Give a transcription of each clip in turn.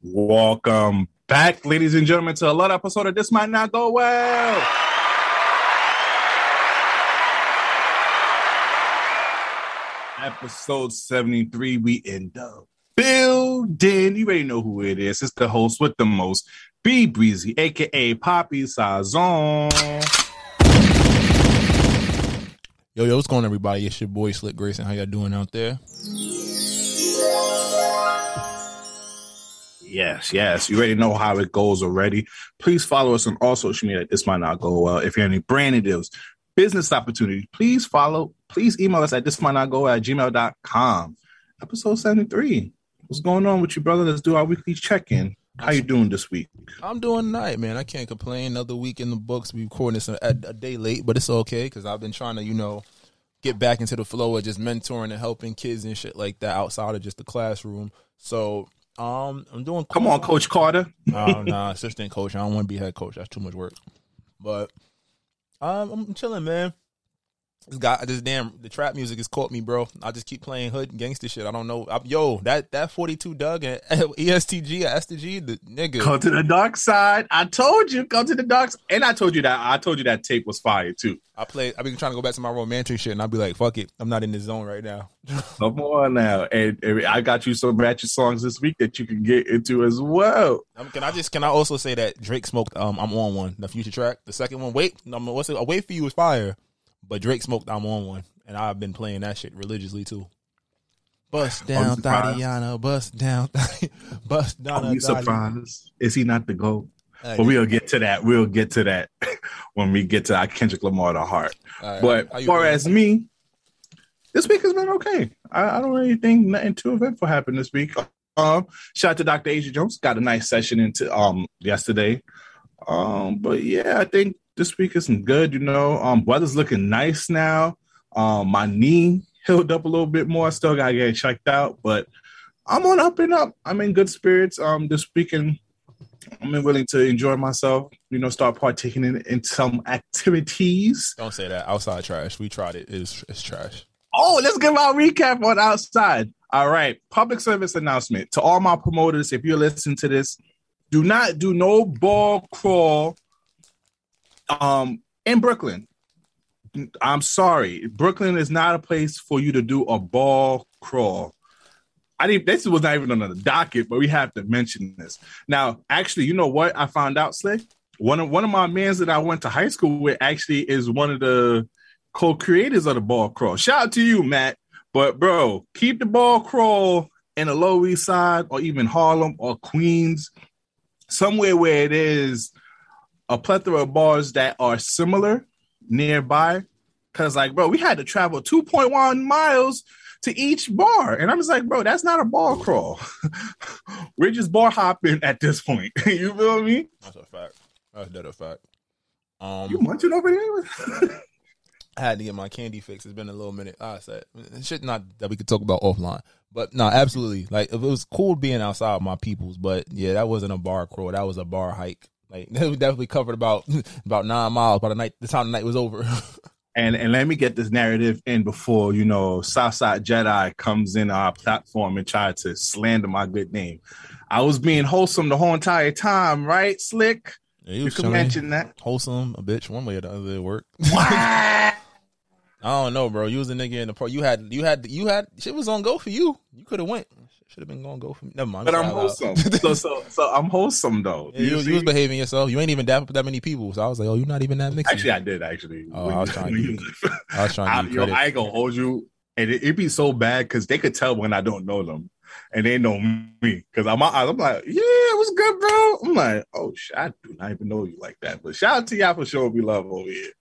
Welcome back, ladies and gentlemen, to another episode of This Might Not Go Well. Episode 73, we in the building. You already know who it is. It's the host with the most, B Breezy, aka Poppy Sazon. Yo, yo, what's going on, everybody? It's your boy Slick Grayson. How y'all doing out there? Yes, yes. You already know how it goes already. Please follow us on all social media. This might not go well. If you have any brand deals, business opportunities, please follow. Please email us at this might not go at gmail.com. Episode 73. What's going on with you, brother? Let's do our weekly check-in. How you doing this week? I'm doing night, man. I can't complain. Another week in the books. We recording this a, a day late, but it's okay because I've been trying to, you know, get back into the flow of just mentoring and helping kids and shit like that outside of just the classroom. So um, I'm doing. Cool. Come on, Coach Carter. oh nah, assistant coach. I don't want to be head coach. That's too much work. But um, I'm chilling, man. This guy, this damn the trap music has caught me, bro. I just keep playing hood gangster shit. I don't know. I, yo, that that forty two Dugg and ESTG, STG, the nigga. Come to the dark side. I told you, come to the dark. Side. And I told you that. I told you that tape was fire too. I play. I've been trying to go back to my romantic shit, and I'll be like, fuck it, I'm not in the zone right now. come on now, and, and, I got you some ratchet songs this week that you can get into as well. Um, can I just can I also say that Drake smoked? Um, I'm on one. The future track, the second one. Wait, no, what's it? Wait for you is fire. But Drake smoked I'm on one, and I've been playing that shit religiously too. Bust down Thotiana, bust down, bust down. Are you surprised? Is he not the GOAT? but we'll get to that. We'll get to that when we get to our Kendrick Lamar to heart. Right, but as far as me, this week has been okay. I, I, don't really think nothing too eventful happened this week. Um, shout out to Dr. Asia Jones. Got a nice session into um yesterday. Um, but yeah, I think this week isn't good. You know, um, weather's looking nice now. Um, my knee healed up a little bit more. I still gotta get checked out, but I'm on up and up. I'm in good spirits. Um, this weekend, I'm willing to enjoy myself. You know, start partaking in, in some activities. Don't say that. Outside trash. We tried it. It's it's trash. Oh, let's give our recap on outside. All right. Public service announcement to all my promoters. If you're listening to this, do not do no ball crawl um, in Brooklyn, I'm sorry, Brooklyn is not a place for you to do a ball crawl. I didn't. This was not even on the docket, but we have to mention this now. Actually, you know what? I found out, Slick. One of one of my mans that I went to high school with actually is one of the co-creators of the ball crawl. Shout out to you, Matt. But bro, keep the ball crawl in the Lower East Side or even Harlem or Queens, somewhere where it is a plethora of bars that are similar nearby. Cause like, bro, we had to travel 2.1 miles to each bar. And I'm just like, bro, that's not a bar crawl. We're just bar hopping at this point. you feel me? That's a fact. That's dead a fact. Um, you munching over there? I had to get my candy fix. It's been a little minute. I said shit not that we could talk about offline. But no, absolutely. Like if it was cool being outside with my peoples, but yeah, that wasn't a bar crawl. That was a bar hike. Like we definitely covered about about nine miles by the night the time the night was over. and and let me get this narrative in before you know Southside Jedi comes in our platform and try to slander my good name. I was being wholesome the whole entire time, right, Slick? Yeah, you, you can mention that wholesome a bitch one way or the other it worked. I don't know, bro. You was a nigga in the pro. You had you had you had shit was on go for you. You could have went. Should have been going go for me. Never mind. But I'm wholesome. so so so I'm wholesome though. Yeah, you, you, you, was behaving yourself. You ain't even dap that many people. So I was like, oh, you're not even that mixed. Actually, I did actually. Oh, I was trying. To, I was trying. To I, yo, I ain't gonna hold you, and it, would be so bad because they could tell when I don't know them, and they know me because I'm. I'm like, yeah, it was good, bro. I'm like, oh shit, I do not even know you like that. But shout out to y'all for showing me love over here.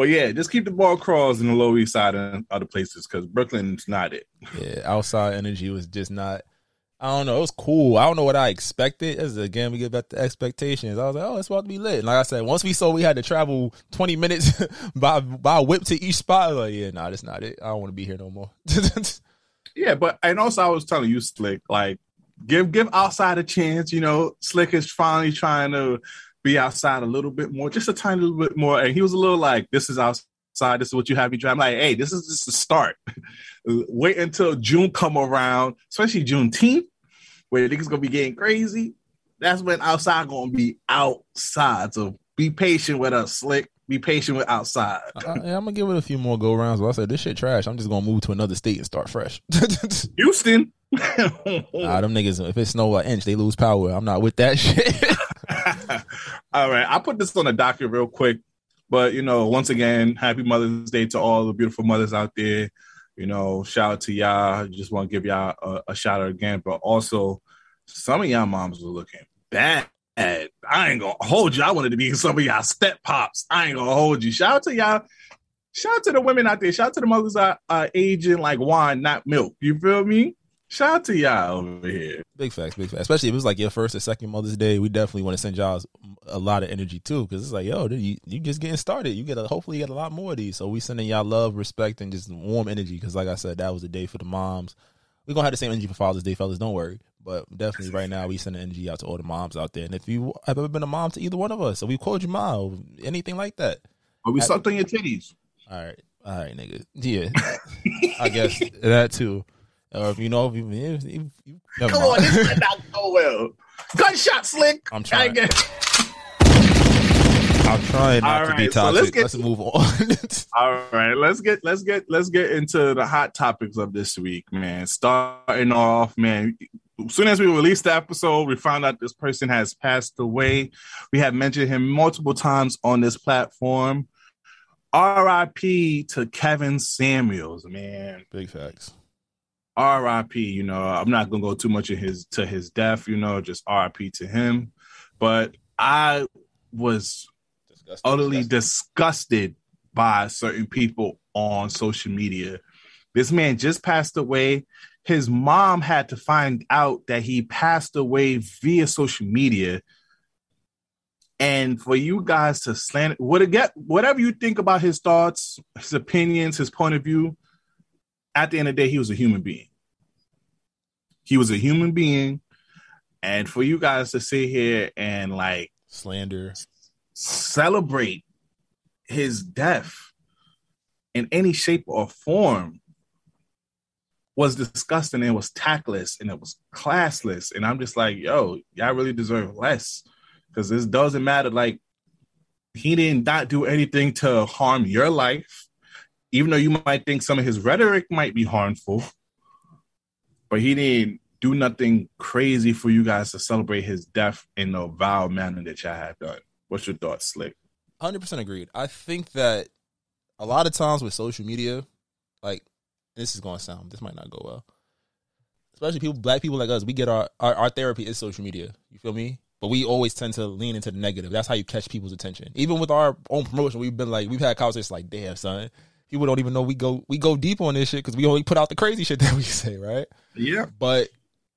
But yeah, just keep the ball crawls in the Lower East Side and other places because Brooklyn's not it. Yeah, outside energy was just not I don't know. It was cool. I don't know what I expected. As again, we get back to expectations. I was like, oh, it's about to be lit. And like I said, once we saw we had to travel twenty minutes by by whip to each spot, I was like, yeah, nah, that's not it. I don't want to be here no more. yeah, but and also I was telling you, Slick, like give give outside a chance. You know, Slick is finally trying to be outside a little bit more, just a tiny little bit more. And he was a little like, this is outside. This is what you have me drive. I'm like, hey, this is just the start. Wait until June come around, especially Juneteenth where niggas gonna be getting crazy, that's when outside gonna be outside. So be patient with us, slick. Be patient with outside. Yeah, I'm gonna give it a few more go rounds. But I said this shit trash. I'm just gonna move to another state and start fresh. Houston. Nah, them niggas. If it snow an inch, they lose power. I'm not with that shit. All right, I put this on the docket real quick, but you know, once again, happy Mother's Day to all the beautiful mothers out there. You know, shout out to y'all. Just want to give y'all a, a shout out again, but also some of y'all moms were looking bad. I ain't gonna hold you. I wanted to be some of y'all step pops. I ain't gonna hold you. Shout out to y'all. Shout out to the women out there. Shout out to the mothers are uh, aging like wine, not milk. You feel me? Shout out to y'all over here. Big facts, big facts. Especially if it was like your first or second Mother's Day, we definitely want to send y'all a lot of energy too, because it's like, yo, dude, you you just getting started. You get a hopefully you get a lot more of these. So we sending y'all love, respect, and just warm energy. Because like I said, that was the day for the moms. We gonna have the same energy for Father's Day, fellas. Don't worry. But definitely right now we sending energy out to all the moms out there. And if you have ever been a mom to either one of us, so we called you mom, anything like that, or we sucked on your titties. All right, all right, nigga. Yeah, I guess that too. Or if you know, if you, if you, you come mind. on, this might not go well. Gunshot slick. I'm trying. I'm trying not right, to be toxic. So let's, get, let's move on. all right, let's get let's get let's get into the hot topics of this week, man. Starting off, man. As soon as we released the episode, we found out this person has passed away. We have mentioned him multiple times on this platform. R.I.P. to Kevin Samuels, man. Big facts. RIP, you know, I'm not gonna go too much in his to his death, you know, just RIP to him. But I was disgusted, utterly disgusted. disgusted by certain people on social media. This man just passed away. His mom had to find out that he passed away via social media. And for you guys to get whatever you think about his thoughts, his opinions, his point of view, at the end of the day, he was a human being. He was a human being. And for you guys to sit here and like slander, celebrate his death in any shape or form was disgusting and was tactless and it was classless. And I'm just like, yo, y'all really deserve less. Because this doesn't matter. Like, he did not do anything to harm your life even though you might think some of his rhetoric might be harmful, but he didn't do nothing crazy for you guys to celebrate his death in the vile manner that y'all have done. What's your thoughts, Slick? Hundred percent agreed. I think that a lot of times with social media, like this is going to sound, this might not go well. Especially people, black people like us, we get our, our our therapy is social media. You feel me? But we always tend to lean into the negative. That's how you catch people's attention. Even with our own promotion, we've been like, we've had conversations like, damn, son, people don't even know we go we go deep on this shit because we only put out the crazy shit that we say, right? Yeah. But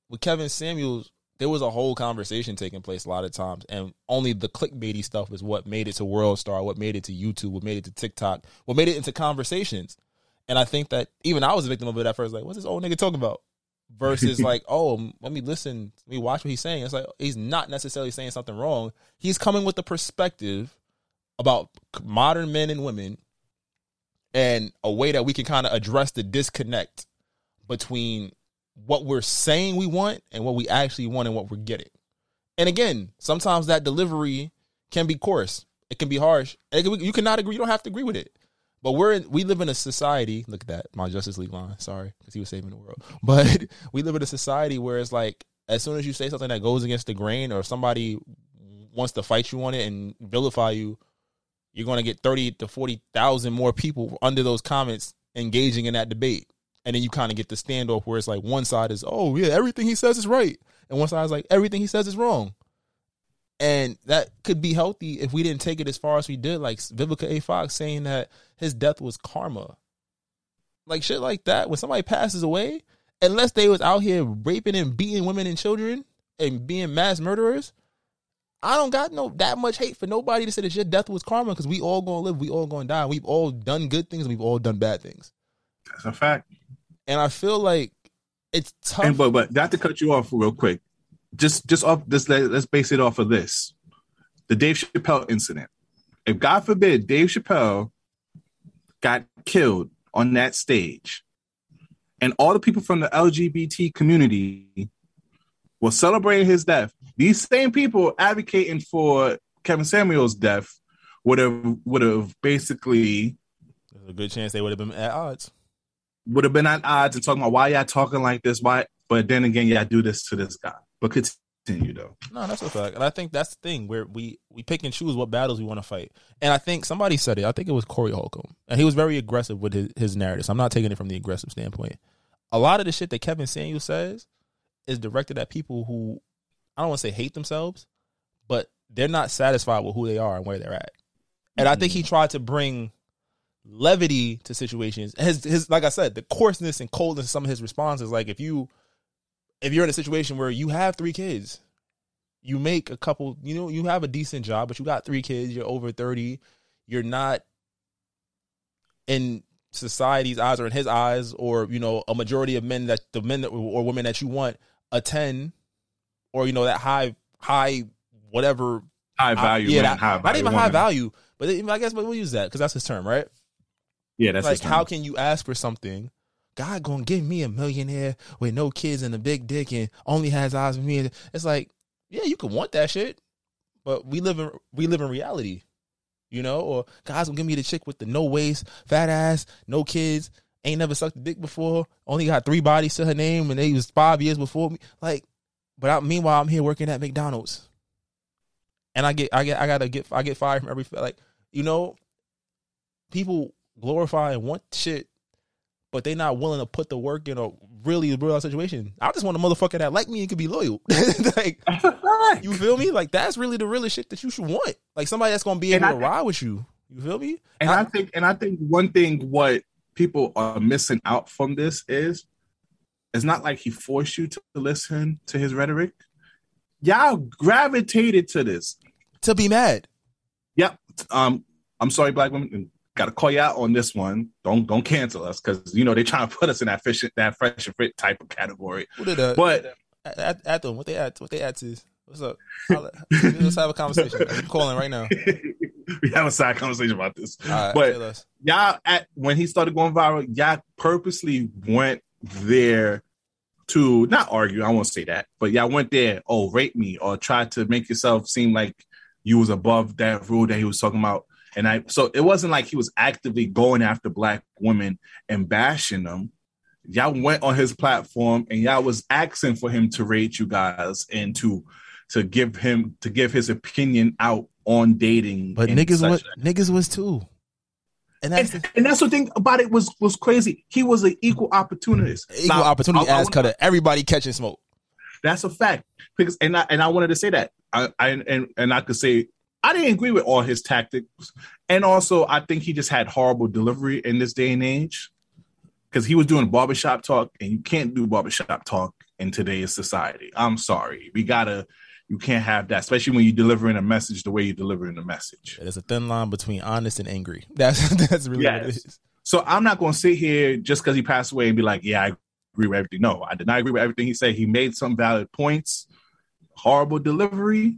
with Kevin Samuels, there was a whole conversation taking place a lot of times, and only the clickbaity stuff is what made it to World Star, what made it to YouTube, what made it to TikTok, what made it into conversations. And I think that even I was a victim of it at first. Like, what's this old nigga talking about? Versus like, oh, let me listen, let me watch what he's saying. It's like he's not necessarily saying something wrong. He's coming with the perspective about modern men and women and a way that we can kind of address the disconnect between what we're saying we want and what we actually want and what we're getting. And again, sometimes that delivery can be coarse. It can be harsh. Can, you cannot agree. You don't have to agree with it. But we're in, we live in a society. Look at that, my Justice League line. Sorry, because he was saving the world. But we live in a society where it's like, as soon as you say something that goes against the grain, or somebody wants to fight you on it and vilify you, you're going to get 30 to 40,000 more people under those comments engaging in that debate. And then you kind of get the standoff where it's like one side is, oh, yeah, everything he says is right. And one side is like, everything he says is wrong. And that could be healthy if we didn't take it as far as we did, like Vivica A. Fox saying that his death was karma. Like shit like that. When somebody passes away, unless they was out here raping and beating women and children and being mass murderers, I don't got no that much hate for nobody to say that your death was karma because we all gonna live, we all gonna die. We've all done good things, we've all done bad things. That's a fact. And I feel like it's tough. And but but not to cut you off real quick. Just just off this let, let's base it off of this. The Dave Chappelle incident. If God forbid Dave Chappelle got killed on that stage and all the people from the LGBT community were celebrating his death, these same people advocating for Kevin Samuel's death would have would have basically There's a good chance they would have been at odds. would have been at odds and talking about why y'all talking like this, why but then again y'all do this to this guy. But continue though. No, that's a fact, and I think that's the thing where we we pick and choose what battles we want to fight. And I think somebody said it. I think it was Corey Holcomb, and he was very aggressive with his, his narrative. So I'm not taking it from the aggressive standpoint. A lot of the shit that Kevin Samuel says is directed at people who I don't want to say hate themselves, but they're not satisfied with who they are and where they're at. And I think he mm-hmm. tried to bring levity to situations. His his like I said, the coarseness and coldness of some of his responses. Like if you if you're in a situation where you have three kids, you make a couple, you know, you have a decent job, but you got three kids, you're over 30, you're not in society's eyes or in his eyes, or, you know, a majority of men that the men that, or women that you want attend 10 or, you know, that high, high, whatever. High value, yeah, man, that- high not value even high woman. value, but I guess we'll use that because that's his term, right? Yeah, that's like how can you ask for something god gonna give me a millionaire with no kids and a big dick and only has eyes for me it's like yeah you can want that shit but we live in we live in reality you know or god's gonna give me the chick with the no waist fat ass no kids ain't never sucked a dick before only got three bodies to her name and they was five years before me like but I, meanwhile i'm here working at mcdonald's and i get i get i gotta get i get fired from every like you know people glorify and want shit, but they not willing to put the work in a really real situation. I just want a motherfucker that like me and can be loyal. like That's a fact. you feel me? Like that's really the real shit that you should want. Like somebody that's gonna be able I to ride with you. You feel me? And I think, and I think one thing what people are missing out from this is, it's not like he forced you to listen to his rhetoric. Y'all gravitated to this. To be mad. Yep. Um, I'm sorry, black women. Got to call you out on this one. Don't don't cancel us because you know they're trying to put us in that fish that fresh and fit type of category. Who did that? But at them, what they at? What they at is? What's up? I'll- Let's have a conversation. I'm calling right now. we have a side conversation about this. Right, but y'all at when he started going viral, y'all purposely went there to not argue. I won't say that, but y'all went there. Oh, rape me, or try to make yourself seem like you was above that rule that he was talking about. And I, so it wasn't like he was actively going after black women and bashing them. Y'all went on his platform and y'all was asking for him to rate you guys and to to give him to give his opinion out on dating. But niggas was niggas was too. And that's and, and that's the thing about it was was crazy. He was an equal opportunist. equal Now, opportunity I- ass cutter. Everybody catching smoke. That's a fact. Because and I and I wanted to say that. I, I and and I could say I didn't agree with all his tactics, and also I think he just had horrible delivery in this day and age. Because he was doing barbershop talk, and you can't do barbershop talk in today's society. I'm sorry, we gotta. You can't have that, especially when you're delivering a message the way you're delivering the message. There's a thin line between honest and angry. That's that's really what it Yes. is. So I'm not going to sit here just because he passed away and be like, yeah, I agree with everything. No, I did not agree with everything he said. He made some valid points, horrible delivery,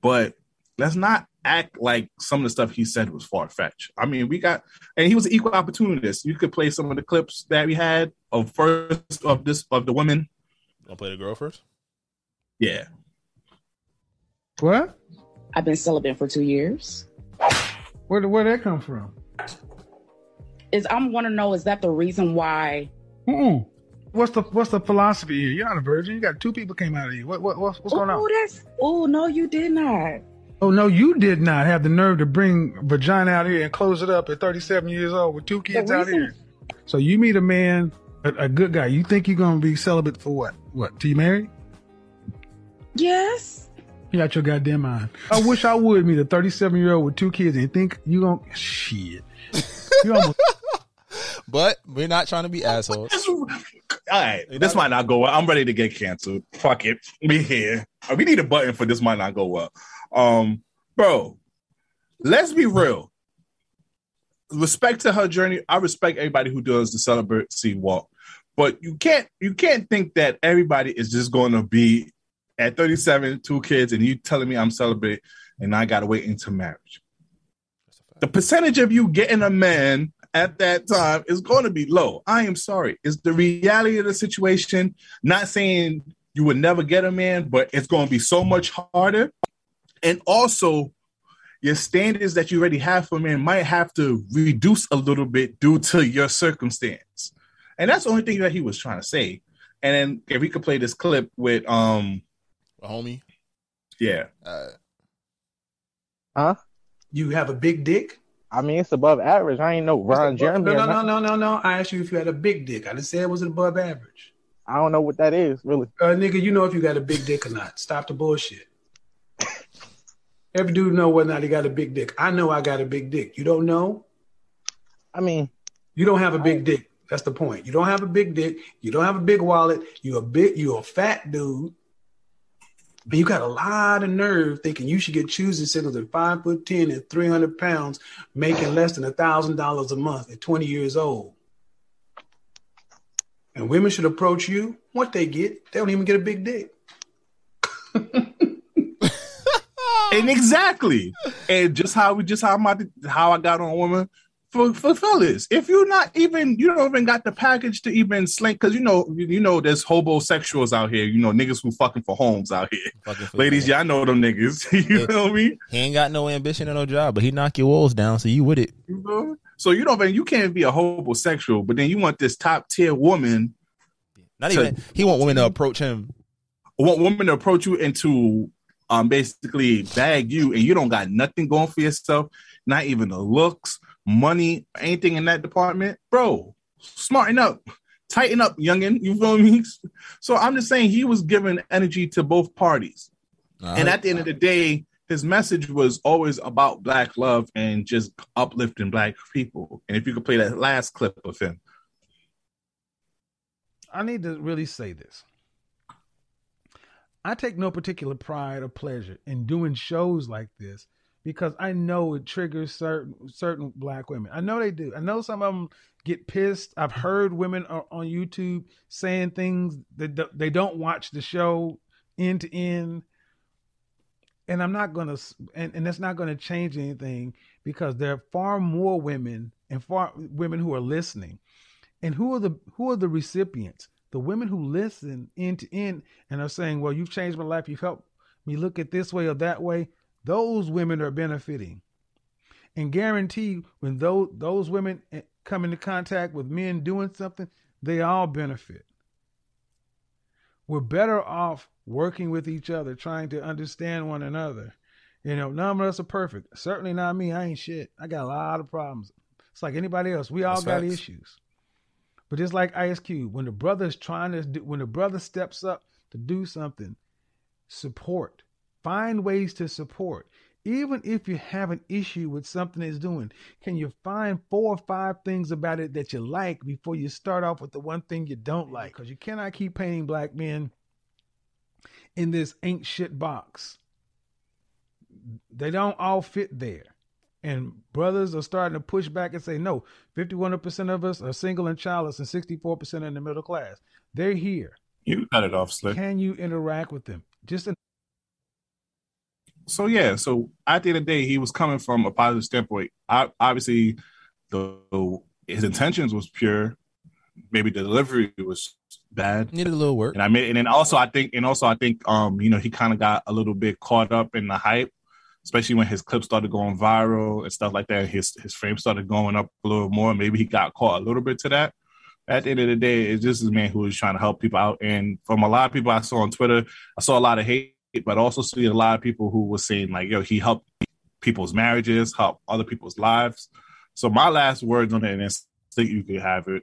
but let's not act like some of the stuff he said was far fetched. I mean, we got, and he was an equal opportunist. You could play some of the clips that we had of first of this of the women. I'll play the girl first. Yeah, What? I've been celibate for two years. Where did where that come from? Is I'm want to know is that the reason why? Mm-mm. What's the what's the philosophy here? You're not a virgin. You got two people came out of you. What what what's, what's going on? Oh, that's oh no, you did not. Oh no, you did not have the nerve to bring vagina out here and close it up at 37 years old with two kids out here. So you meet a man, a, a good guy. You think you're gonna be celibate for what? What? Till you marry? Yes. You got your goddamn mind. I wish I would meet a 37 year old with two kids and think you gonna shit. You almost But we're not trying to be assholes. All right, this might not go well. I'm ready to get canceled. Fuck it, we here. We need a button for this might not go well. Um, bro, let's be real. Respect to her journey. I respect everybody who does the celebrity walk, but you can't you can't think that everybody is just going to be at 37, two kids, and you telling me I'm celebrate and I got to wait into marriage. The percentage of you getting a man at that time is going to be low. I am sorry. It's the reality of the situation. Not saying you would never get a man, but it's going to be so much harder. And also, your standards that you already have for men might have to reduce a little bit due to your circumstance. And that's the only thing that he was trying to say. And then if we could play this clip with um A homie. yeah. Uh, Huh? You have a big dick? I mean, it's above average. I ain't know Ron Jeremy. No, no, no, no, no, no. I asked you if you had a big dick. I didn't say it was above average. I don't know what that is, really. Uh, nigga, you know if you got a big dick or not. Stop the bullshit. Every dude know whether or not he got a big dick. I know I got a big dick. You don't know? I mean, You don't have a big dick. That's the point. You don't have a big dick. You don't have a big wallet. You a big. You a fat dude. And you got a lot of nerve thinking you should get choosing signals at five foot ten and three hundred pounds, making less than a thousand dollars a month at twenty years old. And women should approach you. What they get, they don't even get a big dick. And exactly. And just how we just how my how I got on women for for fellas. If you're not even you don't even got the package to even slink because you know you know there's homosexuals out here, you know, niggas who fucking for homes out here. Ladies, y'all know them niggas. you Yeah. feel me? He ain't got no ambition or no job, but he knock your walls down, so you with it. You know? So you don't you can't be a homosexual, but then you want this top tier woman Not So- even he want women to approach him. want women to approach you and to um basically bag you and you don't got nothing going for yourself, not even the looks, money, anything in that department, bro. Smarten up, tighten up, youngin. You feel me? So I'm just saying he was giving energy to both parties, and at the end of the day, his message was always about black love and just uplifting black people. And if you could play that last clip of him, I need to really say this. I take no particular pride or pleasure in doing shows like this because I know it triggers certain certain black women. I know they do. I know some of them get pissed. I've heard women on YouTube saying things that they don't watch the show end to end. And I'm not to, and, and that's not to change anything because there are far more women and far women who are listening. And who are the who are the recipients? The women who listen end to end and are saying, "Well, you've changed my life. You've helped me look at this way or that way." Those women are benefiting, and guarantee when those those women eh, come into contact with men doing something, they all benefit. We're better off working with each other, trying to understand one another. You know, none of us are perfect. Certainly not me. I ain't shit. I got a lot of problems. It's like anybody else. We all That's got facts. issues. But just like Ice Cube, when the brother is trying to do, when the brother steps up to do something, support. Find ways to support. Even if you have an issue with something it's doing, can you find four or five things about it that you like before you start off with the one thing you don't like? Because you cannot keep painting black men in this ain't shit box. They don't all fit there. And brothers are starting to push back and say, no, 51% of us are single and childless and 64% in the middle class. They're here. you cut it off, Slick. Can you interact with them? Just in- so yeah, so at the end of the day, he was coming from a positive standpoint. I, obviously, the his intentions was pure. Maybe the delivery was bad, Needed a little work. and I made, and then also I think, and also I think, um, you know, he kind of got a little bit caught up in the hype, especially when his clips started going viral and stuff like that. His his frame started going up a little more. Maybe he got caught a little bit to that. At the end of the day, it's just a man who was trying to help people out. And from a lot of people I saw on Twitter, I saw a lot of hate, but also see a lot of people who were saying like, "Yo, he helped people's marriages, help other people's lives." So my last words on it, and think you could have it.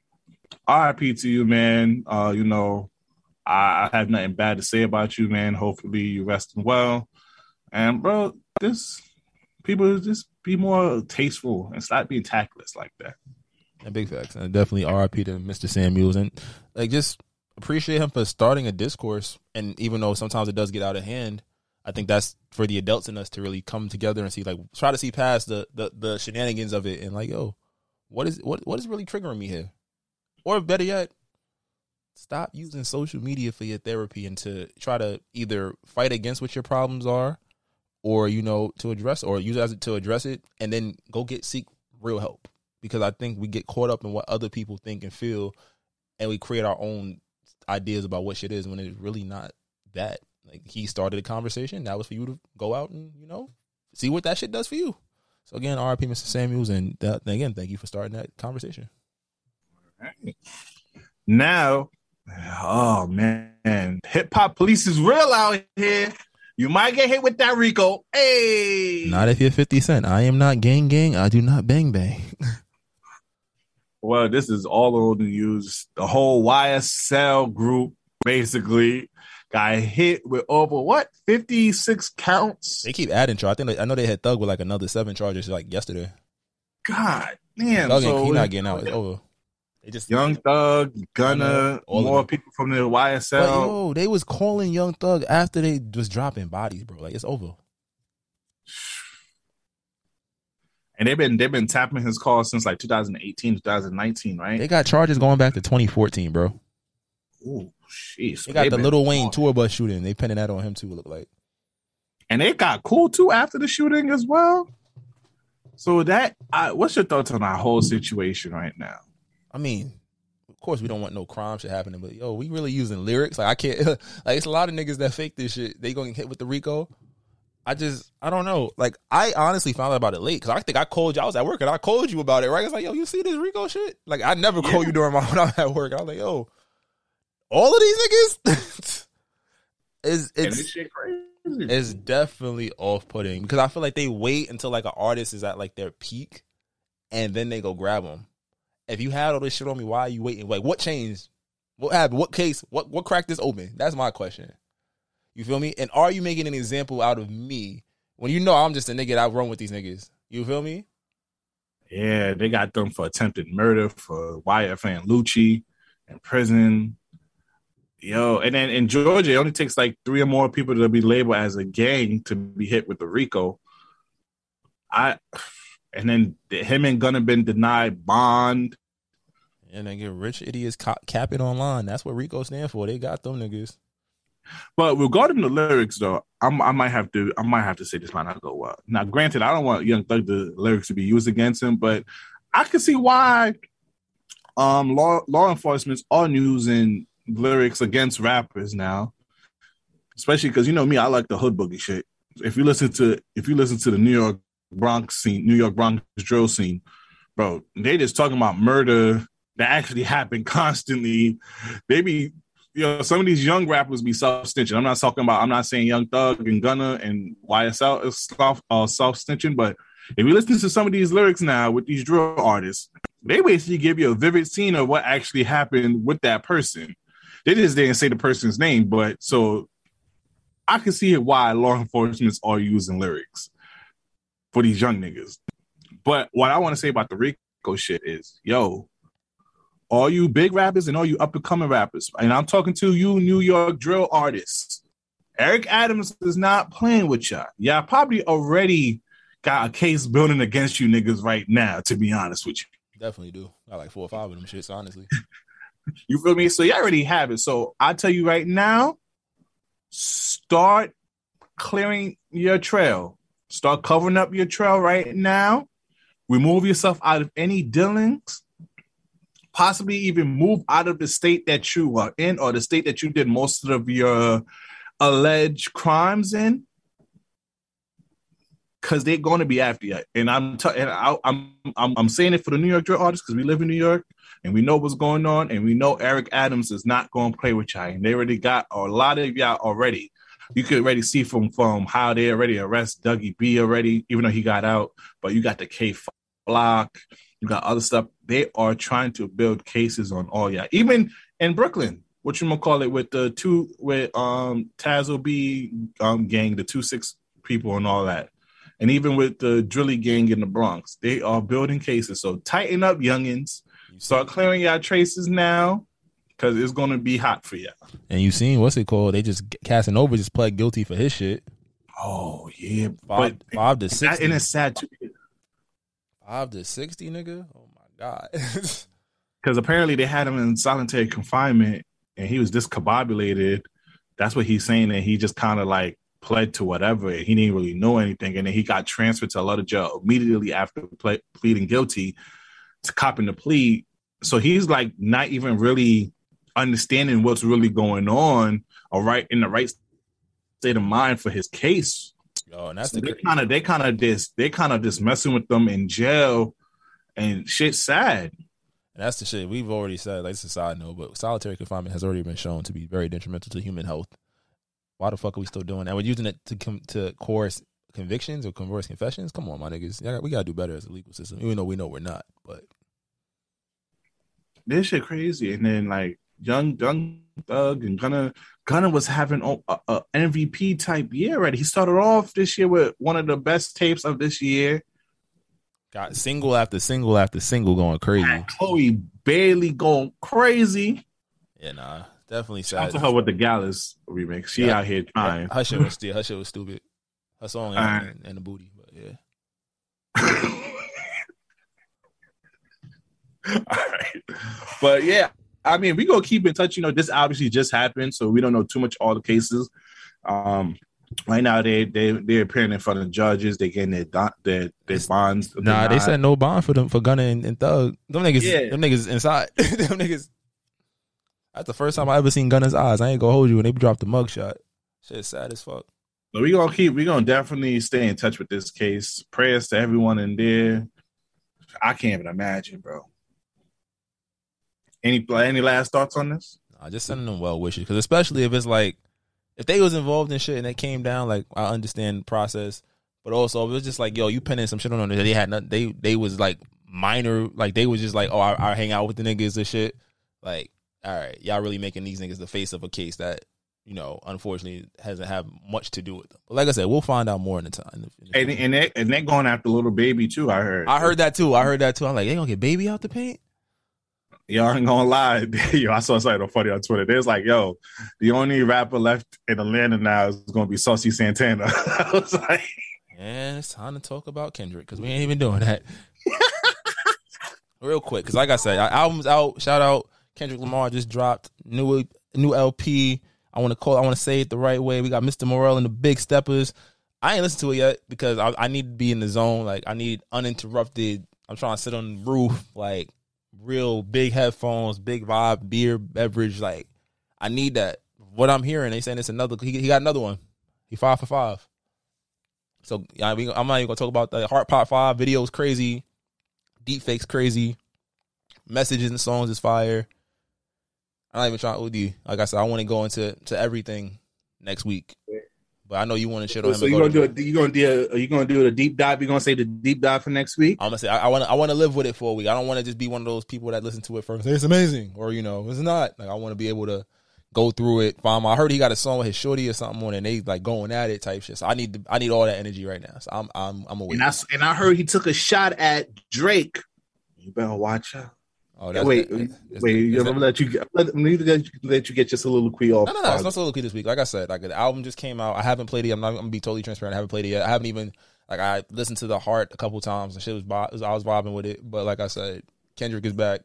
RIP to you, man. Uh, you know, I, I have nothing bad to say about you, man. Hopefully you resting well. And bro, this people just be more tasteful and stop being tactless like that. Yeah, big facts. And definitely RIP to Mr. Samuels. And like just appreciate him for starting a discourse. And even though sometimes it does get out of hand, I think that's for the adults in us to really come together and see, like, try to see past the the, the shenanigans of it and like, yo, what is what what is really triggering me here? Or better yet, stop using social media for your therapy and to try to either fight against what your problems are, or you know to address or use it as it to address it, and then go get seek real help. Because I think we get caught up in what other people think and feel, and we create our own ideas about what shit is when it's really not that. Like he started a conversation. That was for you to go out and you know see what that shit does for you. So again, R.I.P. Mr. Samuels, and that, again, thank you for starting that conversation. Now, oh man, hip hop police is real out here. You might get hit with that RICO. Hey, Not if you're 50 Cent. I am not gang gang. I do not bang bang. well, this is all over the news. The whole YSL group basically got hit with over what 56 counts. They keep adding charges. I think they, I know they had Thug with like another seven charges like yesterday. God damn, Thug so he not getting out. It's over. They just Young Thug, Gunna, All more people from the But YSL. yo, they was calling Young Thug after they was dropping bodies, bro. Like it's over. And they've been they've been tapping his call since like 2018, 2019, right? They got charges going back to 2014, bro. Ooh, jeez. They got the Lil Wayne on. tour bus shooting. They pinning that on him too. Look like and they got cool too after the shooting as well. So that, I, what's your thoughts on our whole situation right now? I mean, of course we don't want no crime shit happening, but yo, we really using lyrics. Like I can't like it's a lot of niggas that fake this shit. They gonna get hit with the RICO. I just I don't know. Like I honestly found out about it late because I think I called you. I was at work and I called you about it. Right? It's like yo, you see this RICO shit? Like I never call you during my when I'm at work. I was like yo, all of these niggas. is it's it's definitely off putting because I feel like they wait until like an artist is at like their peak, and then they go grab them. If you had all this shit on me, why are you waiting? Like, what changed? What happened? What case? What what cracked this open? That's my question. You feel me? And are you making an example out of me when you know I'm just a nigga that run with these niggas? You feel me? Yeah, they got them for attempted murder for YFN Lucci in prison. Yo, and then in Georgia, it only takes like three or more people to be labeled as a gang to be hit with the RICO. I and then him and Gunna been denied bond. And they get rich idiots ca- cap it online. That's what RICO stand for. They got them niggas. But regarding the lyrics, though, I'm, I might have to I might have to say this might not go well. Now, granted, I don't want Young Thug the lyrics to be used against him, but I can see why um law law enforcement are using lyrics against rappers now, especially because you know me, I like the hood boogie shit. If you listen to if you listen to the New York Bronx scene, New York Bronx drill scene, bro, they just talking about murder that actually happened constantly. They be you know, some of these young rappers be self snitching. I'm not talking about. I'm not saying Young Thug and Gunna and YSL is self uh, self snitching, but if you listen to some of these lyrics now with these drill artists, they basically give you a vivid scene of what actually happened with that person. They just didn't say the person's name, but so I can see why law enforcement are using lyrics for these young niggas. But what I want to say about the RICO shit is, yo, all you big rappers and all you up and coming rappers, and I'm talking to you, New York drill artists. Eric Adams is not playing with y'all. Y'all probably already got a case building against you niggas right now, to be honest with you. Definitely do. I like four or five of them shits, honestly. You feel me? So you already have it. So I tell you right now, start clearing your trail. Start covering up your trail right now. Remove yourself out of any dealings. Possibly even move out of the state that you are in or the state that you did most of your alleged crimes in. Cause they're going to be after you, and I'm t- and I, I'm I'm I'm saying it for the New York drill artists because we live in New York and we know what's going on, and we know Eric Adams is not going to play with y'all. And they already got a lot of y'all already. You could already see from from how they already arrest Dougie B already, even though he got out. But you got the K block, you got other stuff. They are trying to build cases on all y'all, even in Brooklyn. What you gonna call it with the two with um Tazo B um gang, the two six people and all that. And even with the Drilly gang in the Bronx, they are building cases. So tighten up, youngins. Start clearing your traces now. because it's gonna be hot for you. And you seen what's it called? They just Casanova just pled guilty for his shit. Oh yeah, Five, but five to six. and it's sad too Five to sixty, nigga. Oh my god. because apparently they had him in solitary confinement and he was discombobulated. That's what he's saying, and he just kind of like pled to whatever. He didn't really know anything, and then he got transferred to a lot of jail immediately after ple- pleading guilty to copping the plea. So he's like not even really understanding what's really going on, or right in the right state of mind for his case. Yo, and that's So the they kind of they kind of just they kind of just messing with them in jail, and shit's sad. And that's the shit we've already said. Like it's a side note, but solitary confinement has already been shown to be very detrimental to human health. Why the fuck are we still doing that? We're using it to com- to coerce convictions or coerce confessions. Come on, my niggas, we gotta do better as a legal system. Even though we know we're not, but this shit crazy. And then like young young thug and Gunna Gunna was having a, MVP type year already. He started off this year with one of the best tapes of this year. got single after single after single going crazy. And Chloe Bailey going crazy. Yeah, nah, definitely Shout sad. to her with the Gallus remix. She Yeah. out here trying. Her shit was still, her shit was stupid. Her song and, and the booty, but yeah. All right. But yeah, I mean, we gonna keep in touch. You know, this obviously just happened, so we don't know too much all the cases. Um, right now they they they're appearing in front of judges. They getting their don- their their bonds. Nah, they said no bond for them for Gunna and, and Thug. Them niggas, Yeah. them niggas inside. them niggas. That's the first time I ever seen Gunna's eyes. I ain't gonna hold you when they dropped the mugshot. Shit, sad as fuck. But we gonna keep. We gonna definitely stay in touch with this case. Prayers to everyone in there. I can't even imagine, bro. Any any last thoughts on this? Nah, just sending them well wishes because especially if it's like if they was involved in shit and it came down, like I understand the process, but also if it was just like yo, you pinning some shit on them. They had nothing. They they was like minor, like they was just like oh, I, I hang out with the niggas and shit. Like all right, y'all really making these niggas the face of a case that you know unfortunately hasn't had much to do with them. But like I said, we'll find out more in the time. in the- in the And and they and they're going after Lil Baby too. I heard. I heard that too. I heard that too. I'm like, they gonna get baby out the paint. Y'all ain't gonna lie. yo, I saw something funny on Twitter. There's like, yo, the only rapper left in Atlanta now is gonna be Saucy Santana. I was like, And it's time to talk about Kendrick because we ain't even doing that. Real quick, because like I said, album's out. Shout out Kendrick Lamar just dropped new new LP. I want to call. I want to say it the right way. We got Mr. Morale and the Big Steppers. I ain't listened to it yet because I, I need to be in the zone. Like I need uninterrupted. I'm trying to sit on the roof, like real big headphones, big vibe, beer, beverage. Like I need that. What I'm hearing, they saying it's another. He, he got another one. He five for five. So yeah, we, I'm not even gonna talk about the Heart Part Five videos. Crazy, deep fakes crazy, messages and songs is fire. I'm not even trying to OD. Like I said, I want to go into to everything next week. But I know you want to shit on him. so you go gonna to do it? You gonna do? A, you gonna do a deep dive? You gonna say the deep dive for next week? I'm gonna say I want to I want to live with it for a week. I don't want to just be one of those people that listen to it first. Say it's amazing, or you know, it's not. Like I want to be able to go through it. Find my, I heard he got a song with his shorty or something on, and they like going at it type shit. So I need to, I need all that energy right now. So I'm I'm I'm away. And I and I heard he took a shot at Drake. You better watch out. Oh, that's, wait, that's- that's- wait. that's- I'm gonna let you get. Let, me let you, let you get your soliloquy off. No, no, no. It's uh, not soliloquy this week. Like I said, like the album just came out. I haven't played it. I'm not. I'm gonna be totally transparent. I haven't played it yet. I haven't even like I listened to the Heart a couple times. and shit was, I was vibing with it. But like I said, Kendrick is back.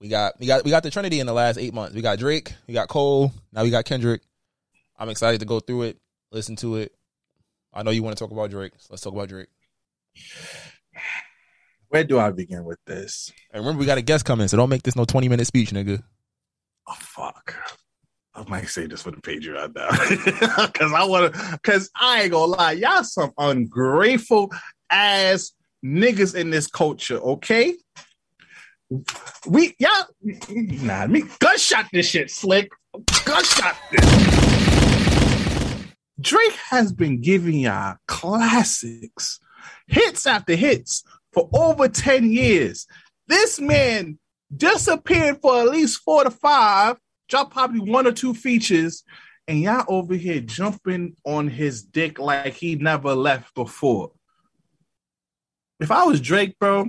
We got we got we got the Trinity in the last eight months. We got Drake. We got Cole. Now we got Kendrick. I'm excited to go through it, listen to it. I know you want to talk about Drake. So let's talk about Drake. Where do I begin with this? And remember, we got a guest coming, so don't make this no 20 minute speech, nigga. Oh fuck. I might say this for the Patreon now. Cause I wanna cause I ain't gonna lie, y'all some ungrateful ass niggas in this culture, okay? We y'all nah me gunshot this shit slick. Gunshot this. Drake has been giving y'all classics, hits after hits for over 10 years. This man disappeared for at least four to five, dropped probably one or two features, and y'all over here jumping on his dick like he never left before. If I was Drake, bro,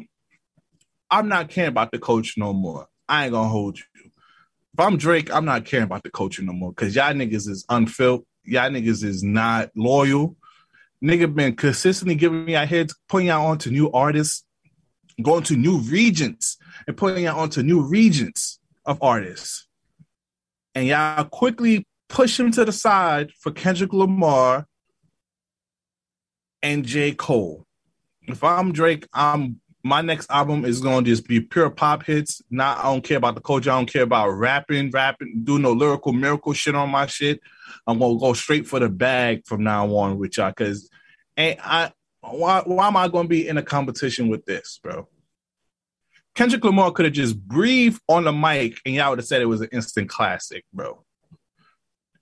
I'm not caring about the coach no more. I ain't gonna hold you. if I'm Drake, I'm not caring about the coaching no more because y'all niggas is unfilled. Y'all niggas is not loyal. Nigga been consistently giving me a heads, putting out onto new artists, going to new regions, and putting out onto new regions of artists. And y'all quickly push him to the side for Kendrick Lamar and J. Cole. If I'm Drake, I'm my next album is gonna just be pure pop hits. Not I don't care about the culture. I don't care about rapping, rapping, do no lyrical miracle shit on my shit. I'm gonna go straight for the bag from now on with y'all. Cause and I why why am I gonna be in a competition with this, bro? Kendrick Lamar could have just breathed on the mic and y'all would have said it was an instant classic, bro.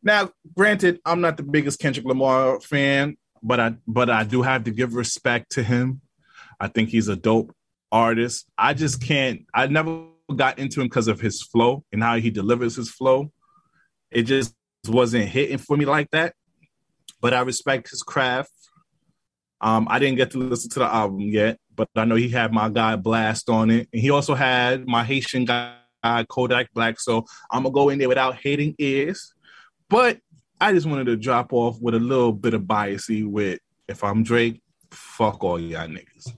Now, granted, I'm not the biggest Kendrick Lamar fan, but I but I do have to give respect to him. I think he's a dope artist. I just can't. I never got into him because of his flow and how he delivers his flow. It just wasn't hitting for me like that. But I respect his craft. Um, I didn't get to listen to the album yet, but I know he had my guy Blxst on it, and he also had my Haitian guy Kodak Black. So I'm gonna go in there without hating ears. But I just wanted to drop off with a little bit of biasy with if I'm Drake, fuck all y'all niggas.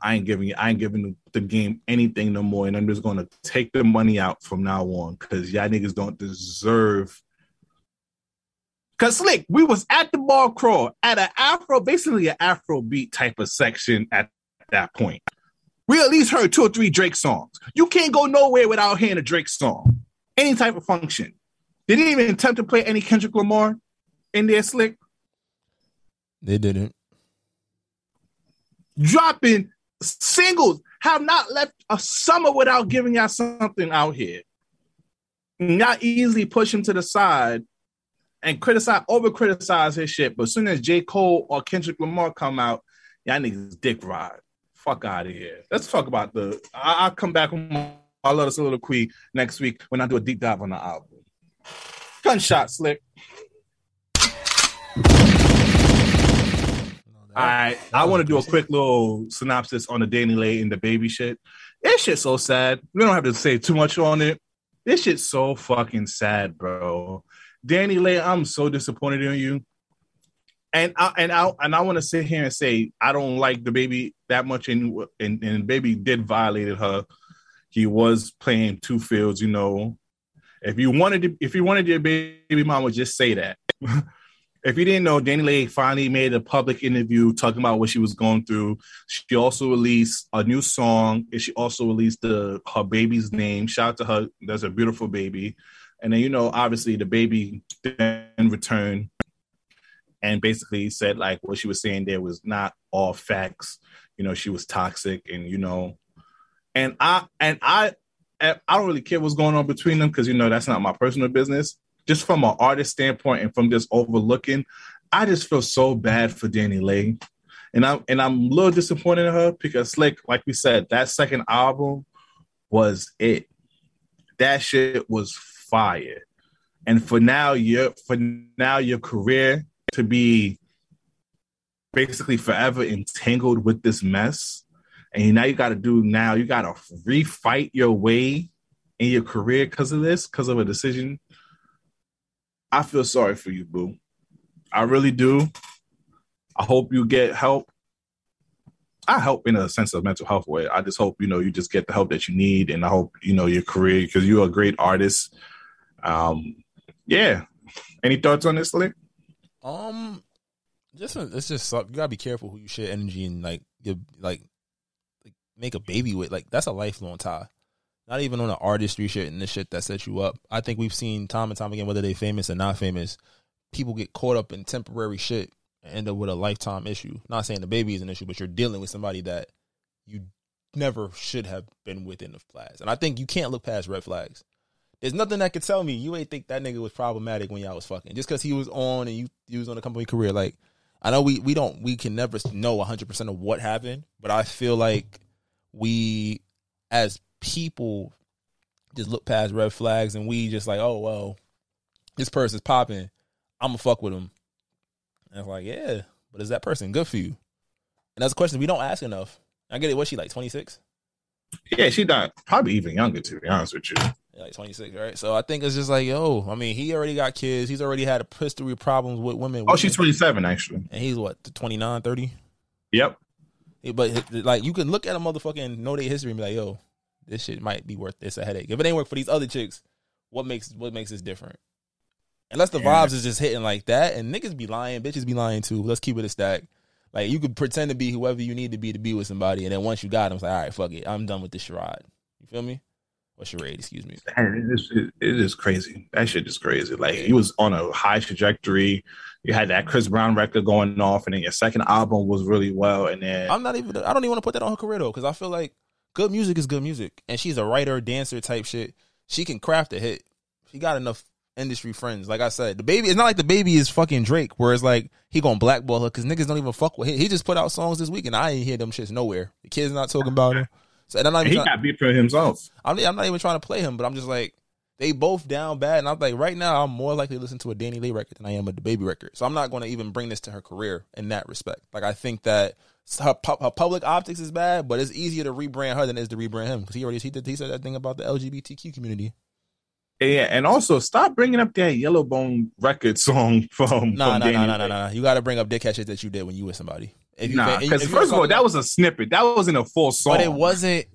I ain't giving I ain't giving the game anything no more, and I'm just gonna take the money out from now on because y'all niggas don't deserve. Cause slick, we was at the ball crawl at an Afro, basically an Afro beat type of section at that point. We at least heard two or three Drake songs. You can't go nowhere without hearing a Drake song, any type of function. They didn't even attempt to play any Kendrick Lamar in there, slick. They didn't. Dropping singles have not left a summer without giving y'all something out here. Not easily push him to the side and criticize, over criticize his shit. But as soon as J. Cole or Kendrick Lamar come out, y'all niggas dick ride. Fuck out of here. Let's talk about the. I- will come back with my I love us a little queen next week when I do a deep dive on the album. Gunshot slick. All right, I want to do a quick little synopsis on the DaniLeigh and DaBaby shit. This shit's so sad. We don't have to say too much on it. This shit's so fucking sad, bro. DaniLeigh, I'm so disappointed in you. And I and I and I want to sit here and say I don't like DaBaby that much, and and, and baby did violated her. He was playing two fields, you know. If you wanted to, if you wanted your baby mama, just say that. if you didn't know, DaniLeigh finally made a public interview talking about what she was going through. She also released a new song, and she also released the her baby's name. Shout out to her. That's a beautiful baby. And then you know, obviously, DaBaby then returned and basically said like what she was saying there was not all facts. You know, she was toxic, and you know, and I and I I don't really care what's going on between them because you know that's not my personal business just from an artist standpoint and from just overlooking, I just feel so bad for DaniLeigh. And I'm and I'm a little disappointed in her because like like we said, that second album was it. That shit was fire. And for now, your for now your career to be basically forever entangled with this mess. And now you got to do now, you got to refight your way in your career because of this, because of a decision I feel sorry for you, boo. I really do. I hope you get help. I help in a sense of mental health way. I just hope you know you just get the help that you need, and I hope you know your career because you're a great artist. Um, yeah. Any thoughts on this, Lee? Um, just it's just you gotta be careful who you share energy and like you like, like make a baby with. Like that's a lifelong tie not even on the artistry shit and the shit that sets you up. I think we've seen time and time again, whether they famous or not famous, people get caught up in temporary shit and end up with a lifetime issue. Not saying the baby is an issue, but you're dealing with somebody that you never should have been within the flags. And I think you can't look past red flags. There's nothing that could tell me you ain't think that nigga was problematic when y'all was fucking. Just because he was on and you, was on a company career. Like, I know we, we don't, we can never know 100% of what happened, but I feel like we, as people just look past red flags and we just like, oh well, this person's popping. I'm gonna fuck with him. And it's like, yeah, but is that person good for you? And that's a question we don't ask enough. I get it. What's she like? 26? Yeah, she died probably even younger to be honest with you. Like 26, right? So I think it's just like, yo, I mean, he already got kids. He's already had a history of problems with women. Oh, she's 27 actually. and he's what 29, 30. Yep. But like, you can look at a motherfucking know their history and be like, yo, this shit might be worth it's a headache. If it ain't work for these other chicks, what makes what makes this different? Unless the Yeah. vibes is just hitting like that, and niggas be lying, bitches be lying too. Let's keep it a stack. Like you could pretend to be whoever you need to be to be with somebody, and then once you got them, it's like, all right, fuck it, I'm done with this charade. You feel me? Or charade, excuse me. And it is, it is crazy. That shit is crazy. Like he was on a high trajectory. You had that Chris Brown record going off, and then your second album was really well. And then I'm not even. I don't even want to put that on her career though, because I feel like good music is good music, and she's a writer, dancer type shit. She can craft a hit. She got enough industry friends. Like I said, DaBaby. It's not like DaBaby is fucking Drake, where it's like he gonna blackball her because niggas don't even fuck with him. He just put out songs this week, and I ain't hear them shits nowhere. The kids not talking about him. So and I'm not he. Trying, got beat for himself. I'm, I'm not even trying to play him, but I'm just like. They both down bad, and I'm like, right now, I'm more likely to listen to a DaniLeigh record than I am a DaBaby record. So I'm not going to even bring this to her career in that respect. Like I think that her, pu- her public optics is bad, but it's easier to rebrand her than it is to rebrand him because he already he did he said that thing about the LGBTQ community. Yeah, and also stop bringing up that Yellowbone record song from Nah, from nah, Danny nah, nah, nah, Ray. nah. You got to bring up dickhead shit that you did when you were somebody. If Nah, because first of all, that was a snippet. That wasn't a full song. but it wasn't.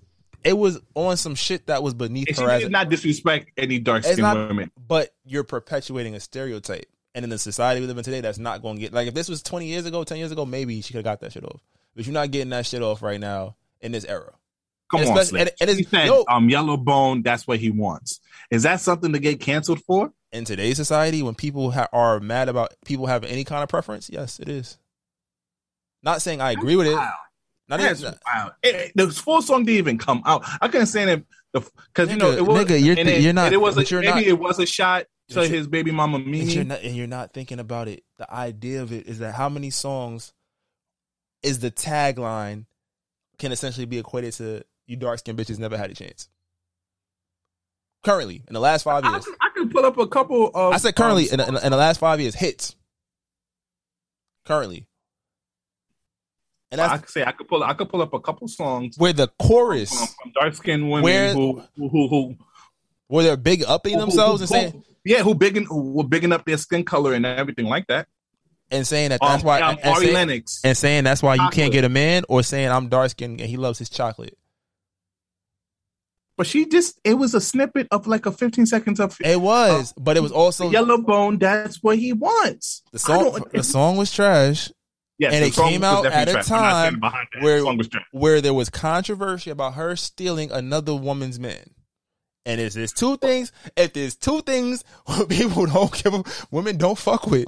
It was on some shit that was beneath And she her as did not disrespect any dark skinned women. but you're perpetuating a stereotype. And in the society we live in today, that's not going to get like if this was 20 years ago, 10 years ago, maybe she could have got that shit off. But you're not getting that shit off right now in this era. Come And on, and- and he it's- said, yo- um, Yellowbone, that's what he wants. Is that something to get canceled for? In today's society, when people ha- are mad about people having any kind of preference, yes, it is. Not saying I agree with it. Not That's even, wow. It- the full song didn't even come out. I couldn't say that because you know it was. nigga, you're th- it, you're not- It was a, maybe not- it was a shot to his baby mama you're not, and you're not thinking about it. The idea of it is that how many songs is the tagline can essentially be equated to you dark skinned bitches never had a chance. Currently, in the last five I, years, can- I can pull up a couple of. I said currently um, in, the, in, the last five years hits. Currently, and I that's could say I could pull. I could pull up a couple songs where the chorus, from, from dark skinned women Where- who who who. who where they're big upping who- themselves who- and saying yeah, who bigging who were bigging up their skin color and everything like that. and saying that that's um, why um, and, Ari saying, Lennox. and saying that's why you can't get a man, or saying I'm dark skinned and he loves his chocolate. But she just it was a snippet of like a 15 seconds of It was, but it was also yellow bone. that's what he wants. the song. The song was trash, Yes, and it came out at a trash. I'm not time standing behind that. where- the song was trash. where there was controversy about her stealing another woman's man. And if there's two things, if there's two things people don't give, a, women don't fuck with,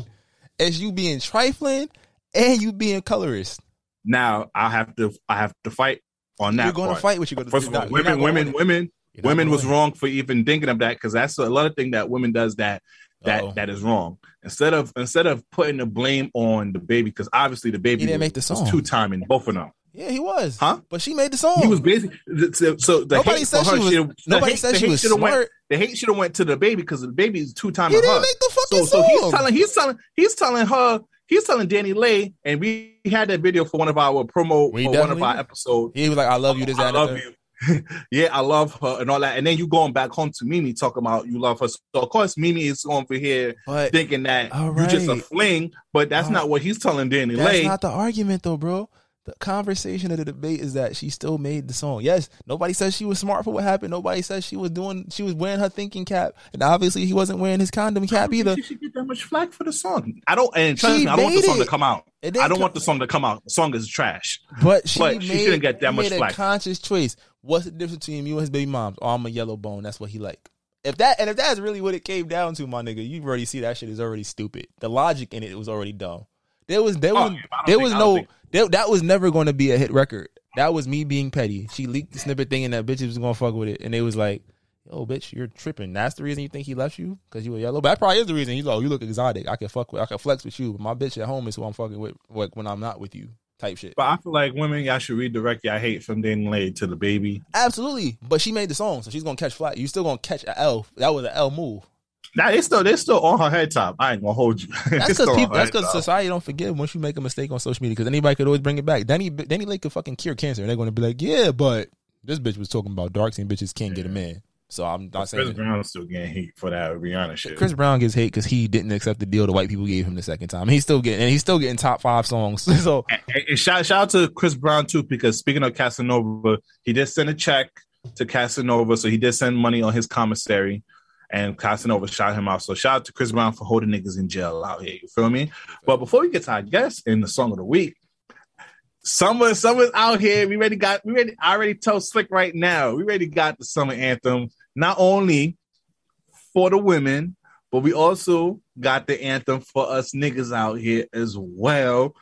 it's you being trifling and you being colorist. Now I have to I have to fight on that. you're going part. to fight what you're going to. First of all, women, women, women, women was wrong for even thinking of that because that's a lot of thing that women does that that Uh-oh. that is wrong. Instead of instead of putting the blame on DaBaby because obviously DaBaby He didn't was, make the song. was two timing both of them. Yeah, he was. Huh? But she made the song. He was basically so, so the Nobody hate said for her. she was- should've- the nobody hate- said the she hate was should've Went, smart. the hate should have went to DaBaby because DaBaby is two He timing didn't her. make the So fucking so song. he's telling he's telling he's telling her he's telling DaniLeigh and we had that video for one of our promo We for one of definitely our did. episodes. he was like, "I love you." This, that, I and love you. yeah, I love her and all that. And then you going back home to Mimi talking about you love her. So of course Mimi is over here But thinking that All you just a fling, but that's All not what he's telling Danny That's Lay. not the argument, though, bro. The conversation of the debate is that she still made the song. Yes, nobody says she was smart for what happened. Nobody says she was doing. She was wearing her thinking cap, and obviously he wasn't wearing his condom cap either. She should get that much flack for the song. I don't. And trust me, I don't want the song it. to come out. I don't co- want the song to come out. The song is trash. But she But made, she shouldn't get that much flack. a conscious choice. What's the difference between you and his baby moms? Oh, I'm a yellow bone. That's what he like. If that and if that's really what it came down to, my nigga, you already see that shit is already stupid. The logic in it was already dumb. There was there Oh, was yeah, but I don't there think- was no think- there, that was never going to be a hit record. That was me being petty. She leaked the snippet thing and that bitch was gonna fuck with it, and they was like, "Yo, bitch, you're tripping. That's the reason you think he left you because you were yellow. But that probably is the reason. He's like, oh, you look exotic. I can fuck with. I can flex with you. But my bitch at home is who I'm fucking with like, when I'm not with you. Type shit. But I feel like women, y'all should redirect y'all hate from DaniLeigh to DaBaby. Absolutely, but she made the song, so she's gonna catch flat. You still gonna catch a L. That was an L move. Now they still they still on her head top. I ain't gonna hold you. That's because people. That's because society don't forgive once you make a mistake on social media. Because anybody could always bring it back. Danny DaniLeigh could fucking cure cancer, and they're gonna be like, yeah, but this bitch was talking about dark skin bitches can't get a man. So I'm not saying Chris Brown's still getting heat for that Rihanna shit. Chris Brown gets hate because he didn't accept the deal the white people gave him the second time. He's still getting and he's still getting top five songs. so And- and shout, shout out to Chris Brown too, because speaking of Casanova, he did send a check to Casanova, so he did send money on his commissary, and Casanova shot him out. So shout out to Chris Brown for holding niggas in jail out here. You feel me? But before we get to our guest in the song of the week, summer, summer's out here. We already got, we ready. I already told Slick right now. We already got the summer anthem, not only for the women, but we also got the anthem for us niggas out here as well.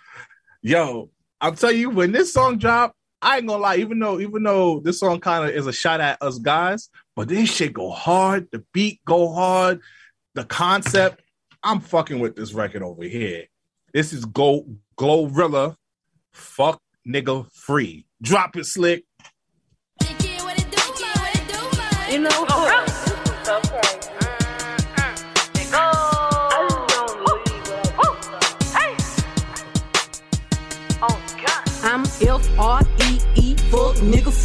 Yo, I'll tell you when this song dropped, I ain't gonna lie, even though even though this song kind of is a shot at us guys, but this shit go hard, the beat go hard, the concept. I'm fucking with this record over here. This is Go Glorilla, fuck nigga free. Drop it slick. You know,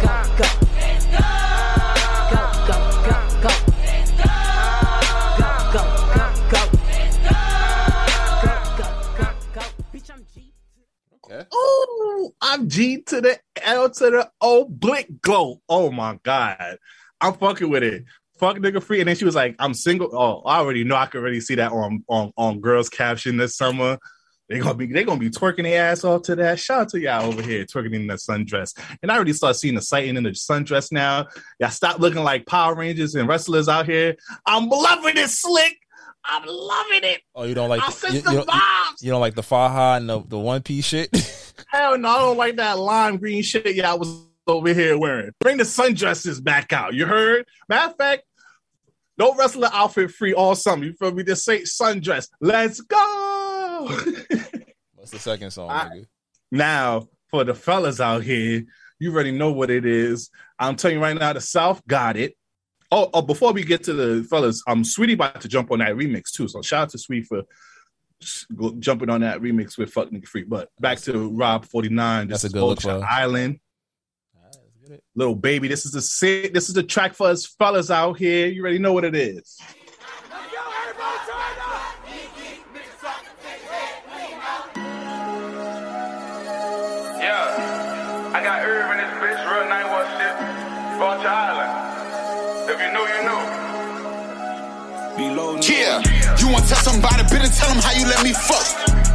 go. I'm G to the L to the O blick glow. Oh my god. I'm fucking with it. Fuck nigga free. And then she was like, I'm single. Oh, I already know I could already see that on on, on girls caption this summer. They gonna be they gonna be twerking their ass off to that. Shout out to y'all over here twerking in the sundress. And I already start seeing the sighting in the sundress now. Y'all stop looking like Power Rangers and wrestlers out here. I'm loving it, slick. I'm loving it. Oh, you don't like I the, sense you, the you don't, you- vibes. you don't like the faja and the, the one piece shit. Hell no, I don't like that lime green shit y'all was over here wearing. Bring the sundresses back out. You heard? Matter of fact, no wrestler outfit free all summer. You feel me? Just say sundress. Let's go. What's the second song, I- now, for the fellas out here, you already know what it is. I'm telling you right now, the South got it. Oh, oh, before we get to the fellas, I'm um, Sweetie about to jump on that remix too. So shout out to Sweetie for go- jumping on that remix with Fuck Nigga Free. But back to Rob 49. This That's a good look Island. All right, let's get it. Lil Baby, this is the this is the track for us fellas out here. You already know what it is. Yeah, you want to tell somebody, better tell them how you let me fuck.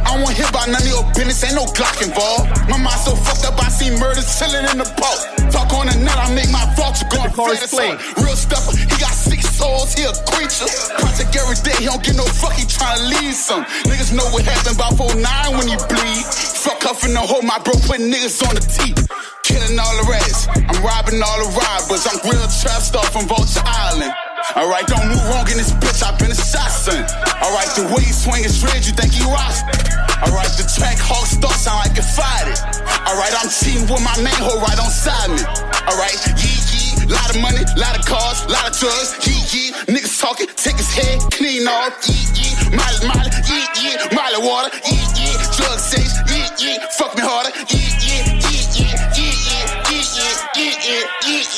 I don't want to hear about none of your business, ain't no Glock involved. My mind so fucked up, I see murders chilling in the boat. Talk on the net, I make my vulture go and chorus flat play. Real stepper, he got six souls, he a creature. Project every day, he don't get no fuck, he tryna leave some. Niggas know what happened about 49 when he bleed. Fuck up in the hole, my bro put niggas on the teeth. Killing all the rats, I'm robbing all the robbers. I'm real trap star from Vulture Island. Alright, don't move wrong in this bitch, I've been assassin. Alright, the way he swing is red, you think he rocks? Alright, the Trackhawk start sound like it fired. Alright, I'm cheating with my main hoe right on side me. Alright, yee yee, lot of money, lot of cars, lot of drugs, yee yee. Niggas talking, take his head, clean off, yee yee. Molly, molly, yee yee. Molly water, yee yee. Drug sex, yee yee. Fuck me harder, yee yee, yee yee, yee yee, yee yee, yee yee,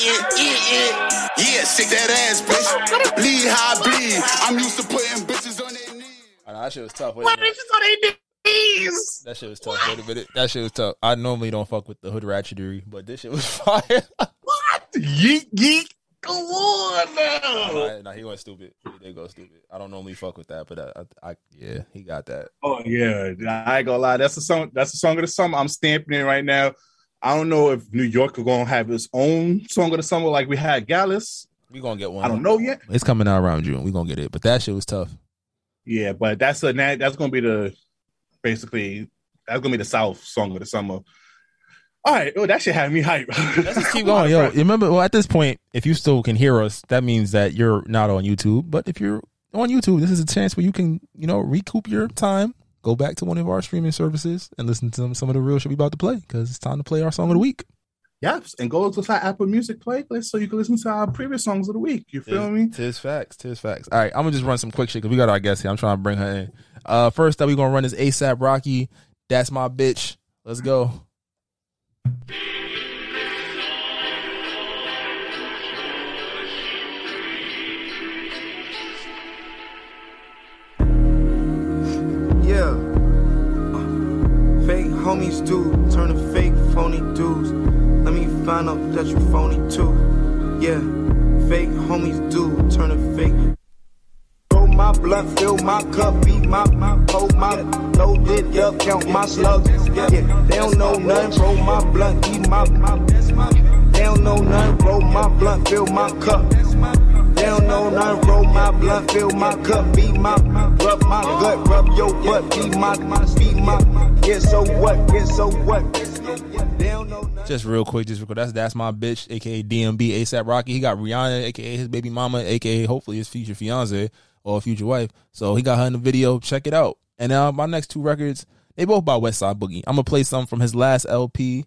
yee yee, yee yee. Yeah, shake that ass, bitch. Bleed how I bleed. I'm used to putting bitches on their knees. I know, that shit was tough. Wait a What on their knees? That shit was tough. Wait a minute. That shit was tough. I normally don't fuck with the hood ratchetry, but this shit was fire. What? Yeet yeet. Come on now. nah, nah, he went stupid. He did go stupid. I don't normally fuck with that, but I, I, I yeah, he got that. Oh yeah, I ain't gonna lie. That's the song. That's the song of the summer. I'm stamping it right now. I don't know if New York are gonna have its own song of the summer like we had Gallus. We're gonna get one. I don't know yet. It's coming out around June. We're gonna get it, but that shit was tough. Yeah, but that's a that's gonna be the basically that's gonna be the South song of the summer. All right, oh that should have me hype. Let's just keep going, yo. Remember, well, at this point, if you still can hear us, that means that you're not on YouTube. But if you're on YouTube, this is a chance where you can, you know, recoup your time go back to one of our streaming services and listen to some, some of the real shit we about to play because it's time to play our song of the week. Yes, and go to our Apple Music playlist so you can listen to our previous songs of the week. You feel tis, me? Tis facts. Tis facts. All right, I'm gonna just run some quick shit because we got our guest here. I'm trying to bring her in. Uh, first up, we gonna run is ASAP Rocky. That's my bitch. Let's go. Yeah. Uh, fake homies do turn to fake phony dudes. Let me find out that you phony too. Yeah. Fake homies do turn to fake. Roll my blunt, fill my cup, beat my, my, hold my loaded up, count my slugs. Yeah, they don't know nothing. Roll my blunt, eat my, my, they don't know nothing. Roll my blunt, fill my cup. They don't. Roll my blunt, fill my cup, beat my, rub my gut, rub your butt, beat my, beat my. Yeah, so what? Yeah, so what? Just real quick, just real quick. That's that's my bitch, aka DMB, ASAP Rocky. He got Rihanna, aka his baby mama, aka hopefully his future fiance or future wife. So he got her in the video. Check it out. And now my next two records, they both by Westside Boogie. I'm gonna play some from his last LP,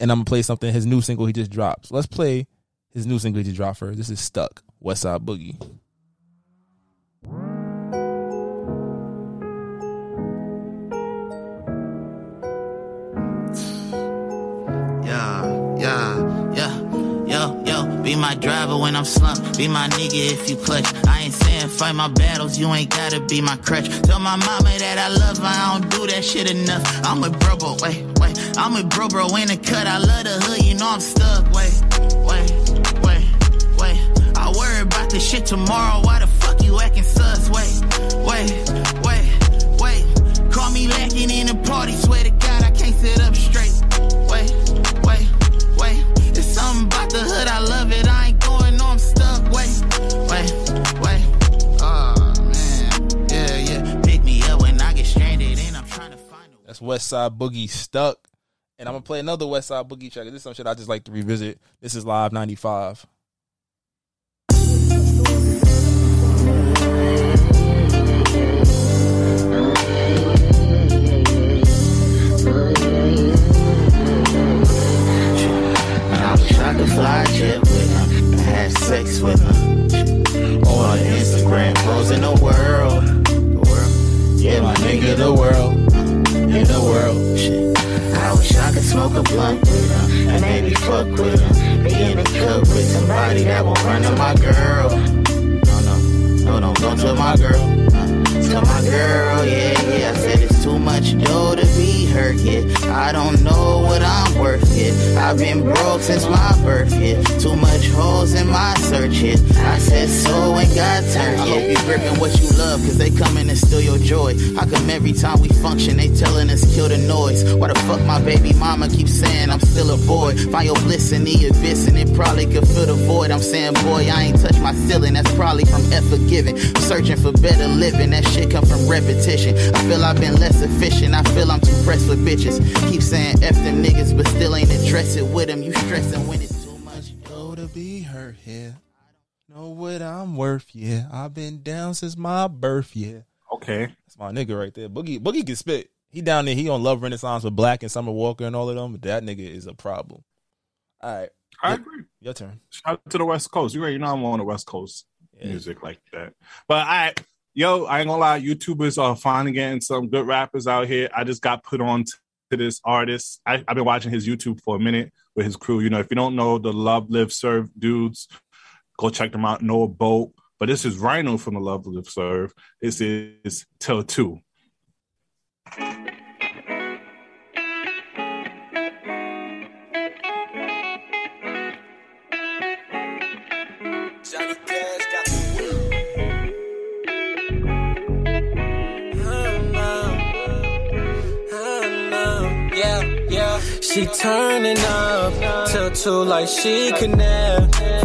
and I'm gonna play something his new single he just dropped. So let's play his new single he just dropped first. This is Stuck, Westside Boogie. Yeah, yeah, yeah. Yo, yo, be my driver when I'm slumped. Be my nigga if you clutch. I ain't saying fight my battles, you ain't gotta be my crutch. Tell my mama that I love her, I don't do that shit enough. I'm with bro, bro, wait, wait. I'm with bro, bro in the cut. I love the hood, you know I'm stuck. Wait, wait, wait, wait. Shit tomorrow. Why the fuck you acting sus? Wait, wait, wait, wait. Call me lacking in the party. Swear to God, I can't sit up straight. Wait, wait, wait. It's something about the hood. I love it. I ain't going. No, I'm stuck. Wait, wait, wait. Oh man, yeah, yeah. Pick me up when I get stranded, and I'm trying to find a. That's Westside Boogie Stuck. And I'm gonna play another Westside Boogie track. This is some shit I just like to revisit. This is Live 95. And have sex with her. On Instagram clothes in the world. Yeah my nigga the world. Uh, in the world. I wish I could smoke a blunt with her And maybe fuck with her. Be in the club with somebody that won't run to my girl. Don't go to my girl. To my girl, yeah, yeah. I said it's too much dough to be hurt, yeah. I don't know what I'm worth, yeah. I've been broke since my birth, yeah. Too much holes in my search, yeah. I said so and got turned, yeah. I hope you gripping what you love, cause they coming and steal your joy. How come every time we function, they telling us kill the noise? Why the fuck my baby mama keeps saying I'm still a boy? Find your bliss in the abyss, and it probably could fill the void. I'm saying, boy, I ain't touched my ceiling, that's probably from F forgiving. I'm searching for better living, that shit come from repetition. I feel I've been less efficient, I feel I'm too pressed for bitches. Keep saying F them niggas, but still ain't addressing with them. You stressing when it's too much. Go to be hurt here. I don't know what I'm worth, yeah. I've been down since my birth, yeah. Okay. That's my nigga right there. Boogie Boogie can spit. He down there, he on Love Renaissance with 6LACK and Summer Walker and all of them. But that nigga is a problem. All right. I Yeah, agree. Your turn. Shout out to the West Coast. You already know I'm on the West Coast music like that. But I, yo, I ain't gonna lie, YouTubers are finally getting some good rappers out here. I just got put on to this artist. I, I've been watching his YouTube for a minute with his crew. You know, if you don't know the Love Live Serve dudes, go check them out. Noah Boat. But this is Rhino from the Love Live Serve. This is Till Two. She turning up. Two like she could never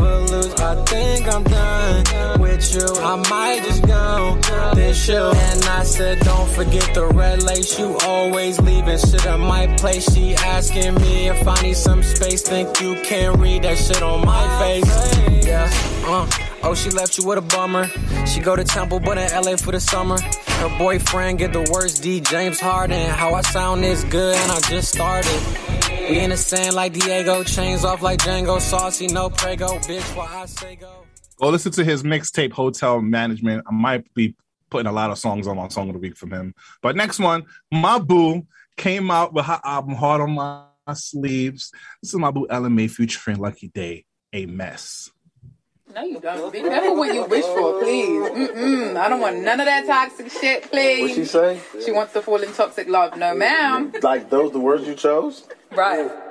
I think I'm done with you. I might just go this you. And I said, don't forget the red lace. You always leaving shit at my place. She asking me if I need some space. Think you can read that shit on my face? Yeah, uh. Oh, she left you with a bummer. She go to Temple, but in LA for the summer. Her boyfriend get the worst D James Harden. How I sound is good and I just started. We in the sand like Diego, chains off like Django, saucy, no prego, bitch. Why I say go? Go listen to his mixtape Hotel Management. I might be putting a lot of songs on my song of the week from him. But next one, my boo came out with her album Heart on My Sleeves. This is my boo Ella Mai featuring Lucky Daye, A Mess. No, you don't. Be careful what you wish for, please. Mm-mm. I don't want none of that toxic shit, please. What'd she say? She wants to fall in toxic love. No, ma'am. Like those the words you chose? Right.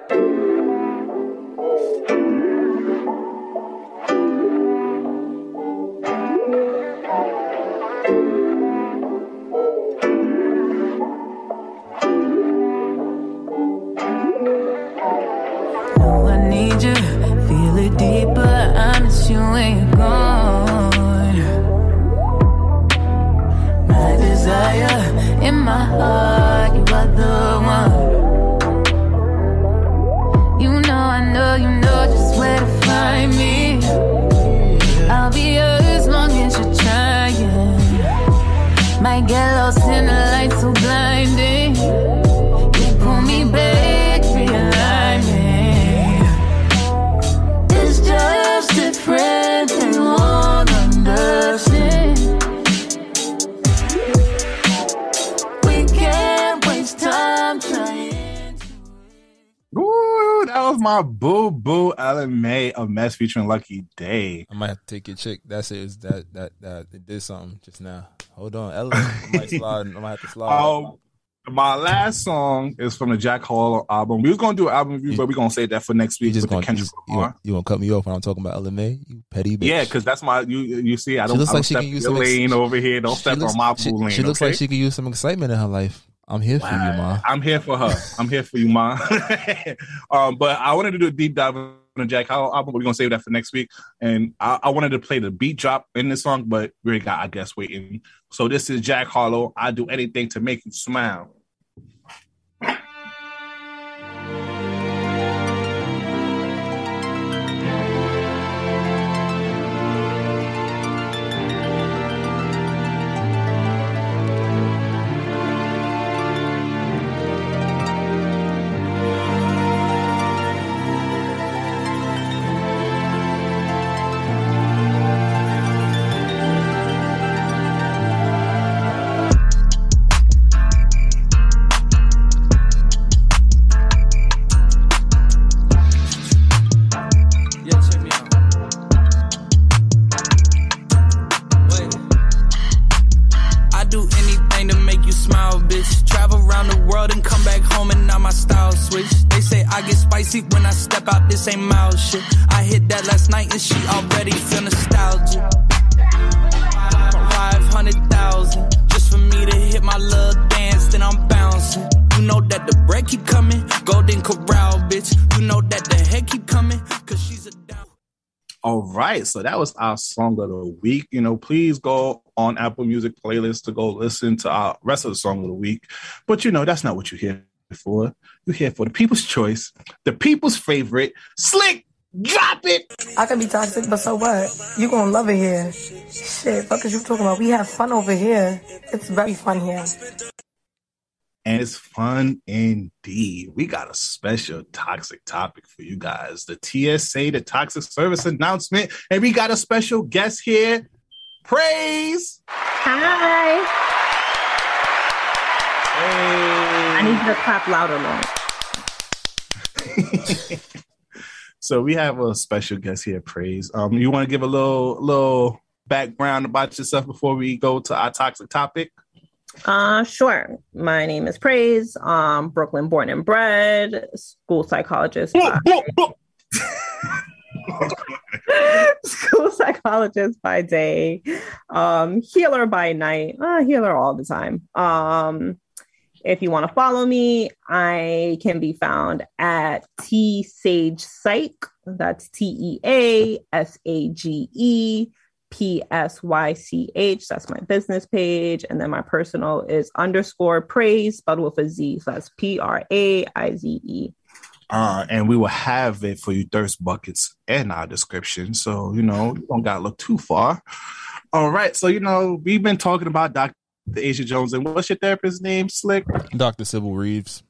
Featuring Lucky Daye. I might have to take your chick. That's it. Is that that that it did something just now? Hold on, Ellen. I might slide. I might have to slide. Um, my last song is from the Jack Harlow album. We was gonna do an album review, but we're gonna save that for next week You just gonna, you, Kendrick you, gonna, you gonna cut me off when I'm talking about Ella Mai? You petty bitch. Yeah, because that's my you. You see, I don't. looks I like don't she step can use your some ex- lane over here. Don't step looks- on my she, lane. She looks okay? like she could use some excitement in her life. I'm here for you, ma. I'm here for her. I'm here for you, ma. um, but I wanted to do a deep dive Jack Harlow album. We're gonna save that for next week. And I, I wanted to play the beat drop in this song, but we got, I guess, waiting. So this is Jack Harlow. I do anything to make you smile. So that was our song of the week. You know, please go on Apple Music playlist to go listen to our rest of the song of the week. But you know, that's not what you're here for. You're here for the people's choice, the people's favorite, Slick. Drop it. I can be toxic, but so what? You gonna love it here. Shit, fuck is you talking about? We have fun over here. It's very fun here. And it's fun indeed. We got a special toxic topic for you guys. The TSA, the toxic service announcement. And we got a special guest here. Praise. Hi. I need you to clap louder, Lord. So we have a special guest here, Praise. Um, you want to give a little little background about yourself before we go to our toxic topic? Uh, sure. My name is Praise. Um, Brooklyn born and bred, school psychologist. by- school psychologist by day, um, healer by night, uh, healer all the time. Um, if you want to follow me, I can be found at Tea Sage Psych. That's T E A S A G E P S Y C H. That's my business page. And then my personal is underscore praise, spelled with a Z. So that's P R A I Z E. Uh, and we will have it for you thirst buckets in our description. So, you know, you don't gotta look too far. All right. So, you know, we've been talking about Dr. Asia Jones, and what's your therapist's name? Slick. Dr. Sybil Reeves.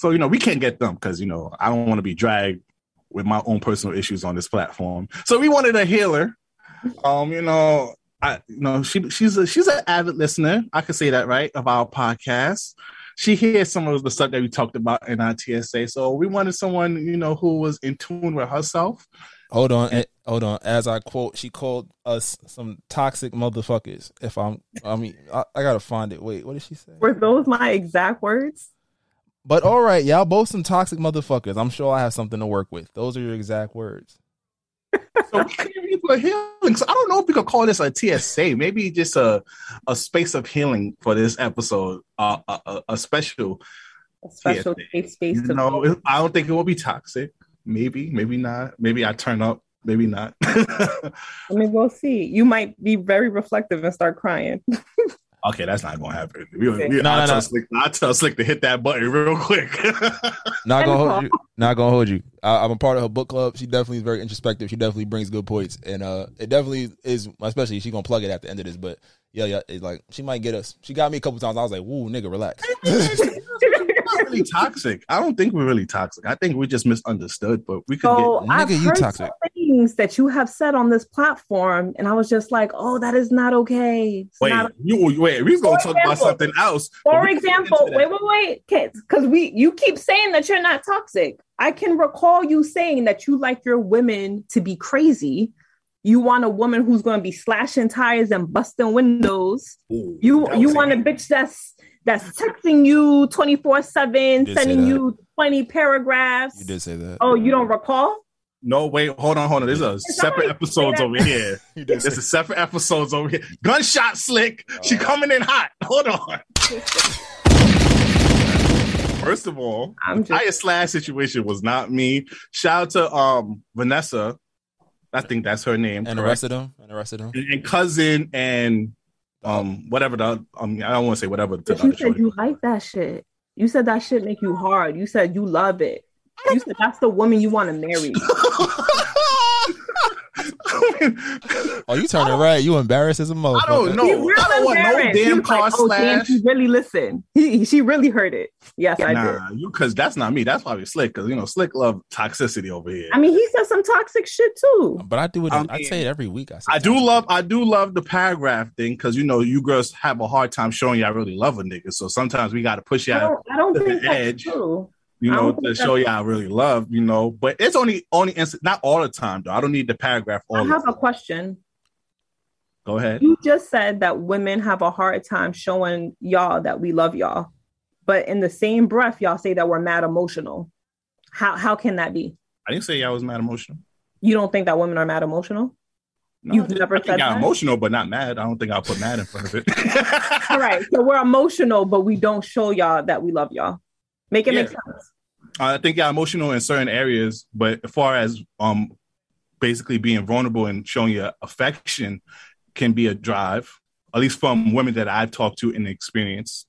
So you know we can't get them because you know I don't want to be dragged with my own personal issues on this platform. So we wanted a healer. Um, you know, I you know she she's a she's an avid listener. I could say that right of our podcast. She hears some of the stuff that we talked about in our TSA. So we wanted someone you know who was in tune with herself. Hold on, eh, hold on. As I quote, she called us some toxic motherfuckers. If I'm, I mean, I, I gotta find it. Wait, what did she say? Were those my exact words? But all right, y'all both some toxic motherfuckers. I'm sure I have something to work with. Those are your exact words. So we came here for healing. So I don't know if we could call this a TSA. Maybe just a a space of healing for this episode. Uh, a, a, a special A special TSA. safe space You to know, it- I don't think it will be toxic. Maybe, maybe not. Maybe I turn up. Maybe not. I mean, we'll see. You might be very reflective and start crying. okay, that's not gonna happen. We, we, No, no, I'll, no. Tell Slick, I'll tell Slick to hit that button real quick. Not gonna hold you. Not gonna hold you. I, I'm a part of her book club. She definitely is very introspective. She definitely brings good points, and uh, it definitely is. Especially she gonna plug it at the end of this. But yeah, yeah, it's like she might get us. She got me a couple times. I was like, "Woo, nigga, relax." not really toxic. I don't think we're really toxic. I think we just misunderstood, but we could So get I've heard some things that you have said on this platform, and I was just like, "Oh, that is not okay." It's Wait, not- you wait. We're gonna For talk about something else. For we can get example, into that. wait, wait, wait, because we you keep saying that you're not toxic. I can recall you saying that you like your women to be crazy. You want a woman who's going to be slashing tires and busting windows. you you want a bitch that's that's texting you twenty four seven, sending you twenty paragraphs. You did say that. Oh, you don't recall? No, wait, hold on, hold on. There's a separate episodes over here. There's a separate episodes over here. Gunshot slick. She coming in hot. Hold on. First of all, I'm the entire slash situation was not me. Shout out to um Vanessa. I think that's her name. And the correct? rest of them, and the rest of them. and, and cousin and um whatever the um I don't want to say whatever to But you said you like that shit. You said that shit make you hard. You said you love it. You said that's the woman you want to marry. Oh, you turning red. You embarrassed as a motherfucker. I don't know. He real I don't want no embarrassed. He damn was car like, oh, damn, slash. she really listened. He, she really heard it. Yes, I did. Nah, you because that's not me. That's probably slick because you know slick love toxicity over here. I mean, he said some toxic shit too. But I do it. I I say it every week. I say I do love I do love the paragraph thing because you know you girls have a hard time showing y'all really love a nigga. So sometimes we got to push I y'all don't, I don't to think the that's edge. true. You know, to show y'all really love, you know. But it's only only instant, not all the time though. I don't need the paragraph all I have a question. Go ahead. You just said that women have a hard time showing y'all that we love y'all, but in the same breath, y'all say that we're mad emotional. How how can that be? I didn't say y'all was mad emotional. You don't think that women are mad emotional? No, You've I never think said that. emotional, but not mad. I don't think I'll put mad in front of it. All right, so we're emotional, but we don't show y'all that we love y'all. Make it make sense. I think y'all emotional in certain areas, but as far as um basically being vulnerable and showing your affection can be a drive, at least from women that I've talked to in the experience.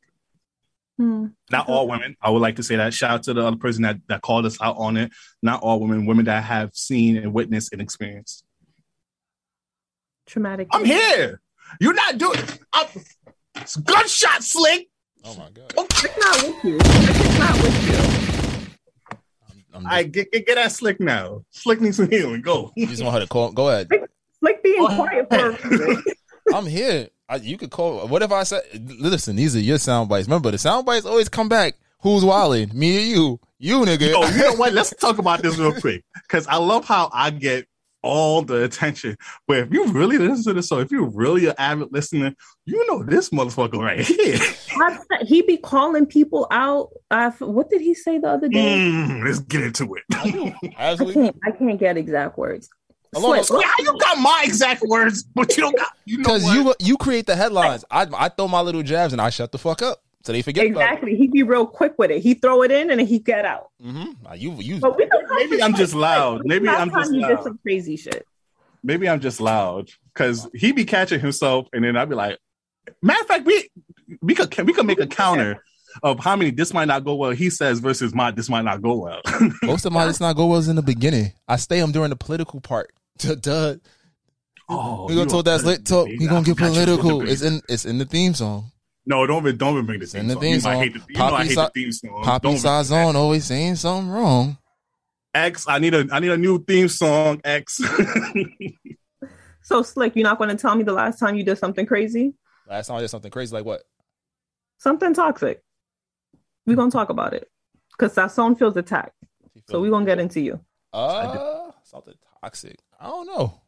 Hmm. Not all women. I would like to say that. Shout out to the other person that, that called us out on it. Not all women, women that I have seen and witnessed and experienced. Traumatic. I'm here. You're not doing I'm, it's gunshot slick. Oh my god. Oh, it's not with you. It's not with you. I get, get get that slick now. Slick needs some healing. Go. You just want her to call. Go ahead. Like being quiet for a reason. I'm here. I, you could call. What if I said? Listen, these are your sound bites. Remember, the sound bites always come back. Who's wilding? Me or you? You nigga. Oh, you know what? Let's talk about this real quick because I love how I get all the attention. But if you really listen to this, so if you're really an avid listener, you know this motherfucker right here. I've he be calling people out. Uh, what did he say the other day? Mm, let's get into it. I can't. I can't get exact words. Along Slick, yeah, you got my exact words, but you don't got you know Because you you create the headlines. I I throw my little jabs and I shut the fuck up so they forget Exactly. He'd be real quick with it. He throw it in and then he get out. Mm-hmm. You you. But we Maybe I'm just loud. Maybe I'm just you did loud. some crazy shit. Maybe I'm just loud because he be catching himself, and then I'd be like, matter of fact, we we could we could make a counter of how many this might not go well he says versus my this might not go well. Most of my it's not go wells in the beginning. I stay them during the political part. Duh. Oh, we gonna you talk a that slick talk. political We gonna get I forgot you a political. political It's in it's in the theme song. No, don't even don't even bring the theme Send the song. theme You know I hate the, you know I hate Sa- the theme song. Poppy Don't Sazon always saying something wrong. X. I need a I need a new theme song. X. So slick, you're not going to tell me the last time you did something crazy, Last time I did something crazy, like what? something toxic. We're gonna talk about it because Sasson feels attacked. So we're gonna get into you. Uh, something toxic. I don't know.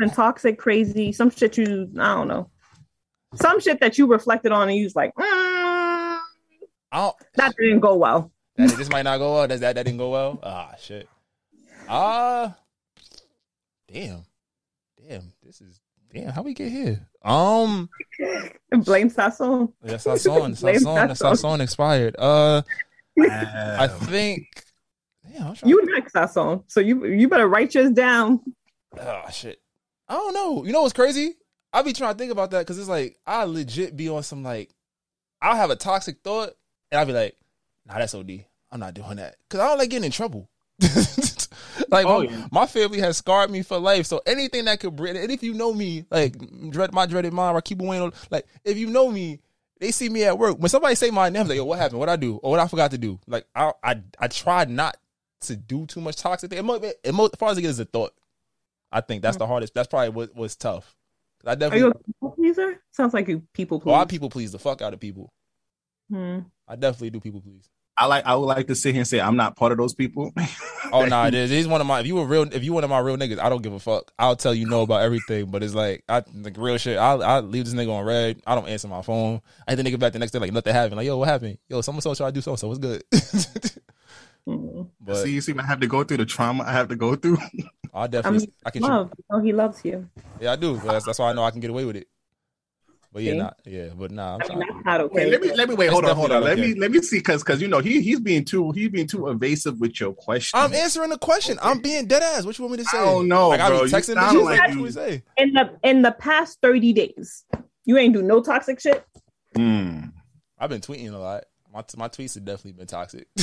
And toxic, crazy, some shit you I don't know. Some shit that you reflected on and you was like, mm, I that didn't go well. That, this might not go well. Does that that didn't go well? Ah, shit. Ah, damn, damn. This is damn. How we get here? Um, And blame Sasson. that's Sasson. Blame Sasson. That's Sasson. Sasson expired. Uh, I think. Damn, I'm trying. You next, Sasson. So you you better write yours down. Oh shit. I don't know. You know what's crazy? I be trying to think about that because it's like I legit be on some like I'll have a toxic thought and I'll be like, nah, that's OD. I'm not doing that. Cause I don't like getting in trouble. like Oh, my, yeah. my family has scarred me for life. So anything that could bring and if you know me, like dread my dreaded mind, I keep away on like if you know me, they see me at work. When somebody say my name, I'm like, yo, what happened? What I do? Or what I forgot to do? Like I I I try not to do too much toxic thing. It mo- it as far as it is a thought. I think that's mm. the hardest. That's probably what was tough. I Are definitely you a people pleaser? Sounds like you people please. Oh, I people please the fuck out of people. Hmm. I definitely do people please. I like I would like to sit here and say I'm not part of those people. Oh no, it is. He's one of my. If you were real, if you one of my real niggas, I don't give a fuck. I'll tell you no about everything. But it's like I like real shit. I I leave this nigga on red. I don't answer my phone. I hit the nigga back the next day like nothing happened. Like yo, what happened? Yo, someone so try to do so so. What's good? but see, you see, I have to go through the trauma I have to go through. I I definitely mean, I can. love. Oh, he loves you. Yeah, I do. But that's, that's why I know I can get away with it. But yeah, See? not yeah, but nah. I'm I mean, that's not okay. Wait, let me let me wait. It's Hold on, hold on. definitely Let not me let me see, because because you know he he's being too he's being too evasive with your question. I'm answering the question. I'm being dead ass. What you want me to say? I don't know, Like I bro. be You texting sound bitches. like Like, you- say? In the in the past thirty days, you ain't do no toxic shit. Hmm. I've been tweeting a lot. My my tweets have definitely been toxic.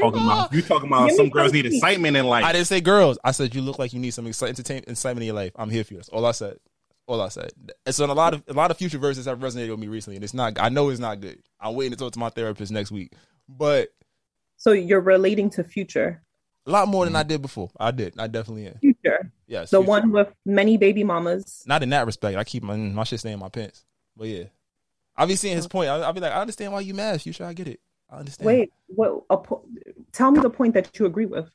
Talking about you talking about Give some girls need excitement in life. I didn't say girls. I said you look like you need some excite- entertainment, excitement in your life. I'm here for you. That's all I said. All I said. And so a lot of a lot of future verses have resonated with me recently, and it's not. I know it's not good. I'm waiting to talk to my therapist next week, but So you're relating to future. a lot more than I did before. I did. I definitely am. Future. Yes. The future. one with many baby mamas. Not in that respect. I keep my my shit staying in my pants. But yeah, I'll be seeing his oh. point. I'll, I'll be like, I understand why you mad, future. I get it. I understand. Wait, what? A po- tell me the point that you agree with.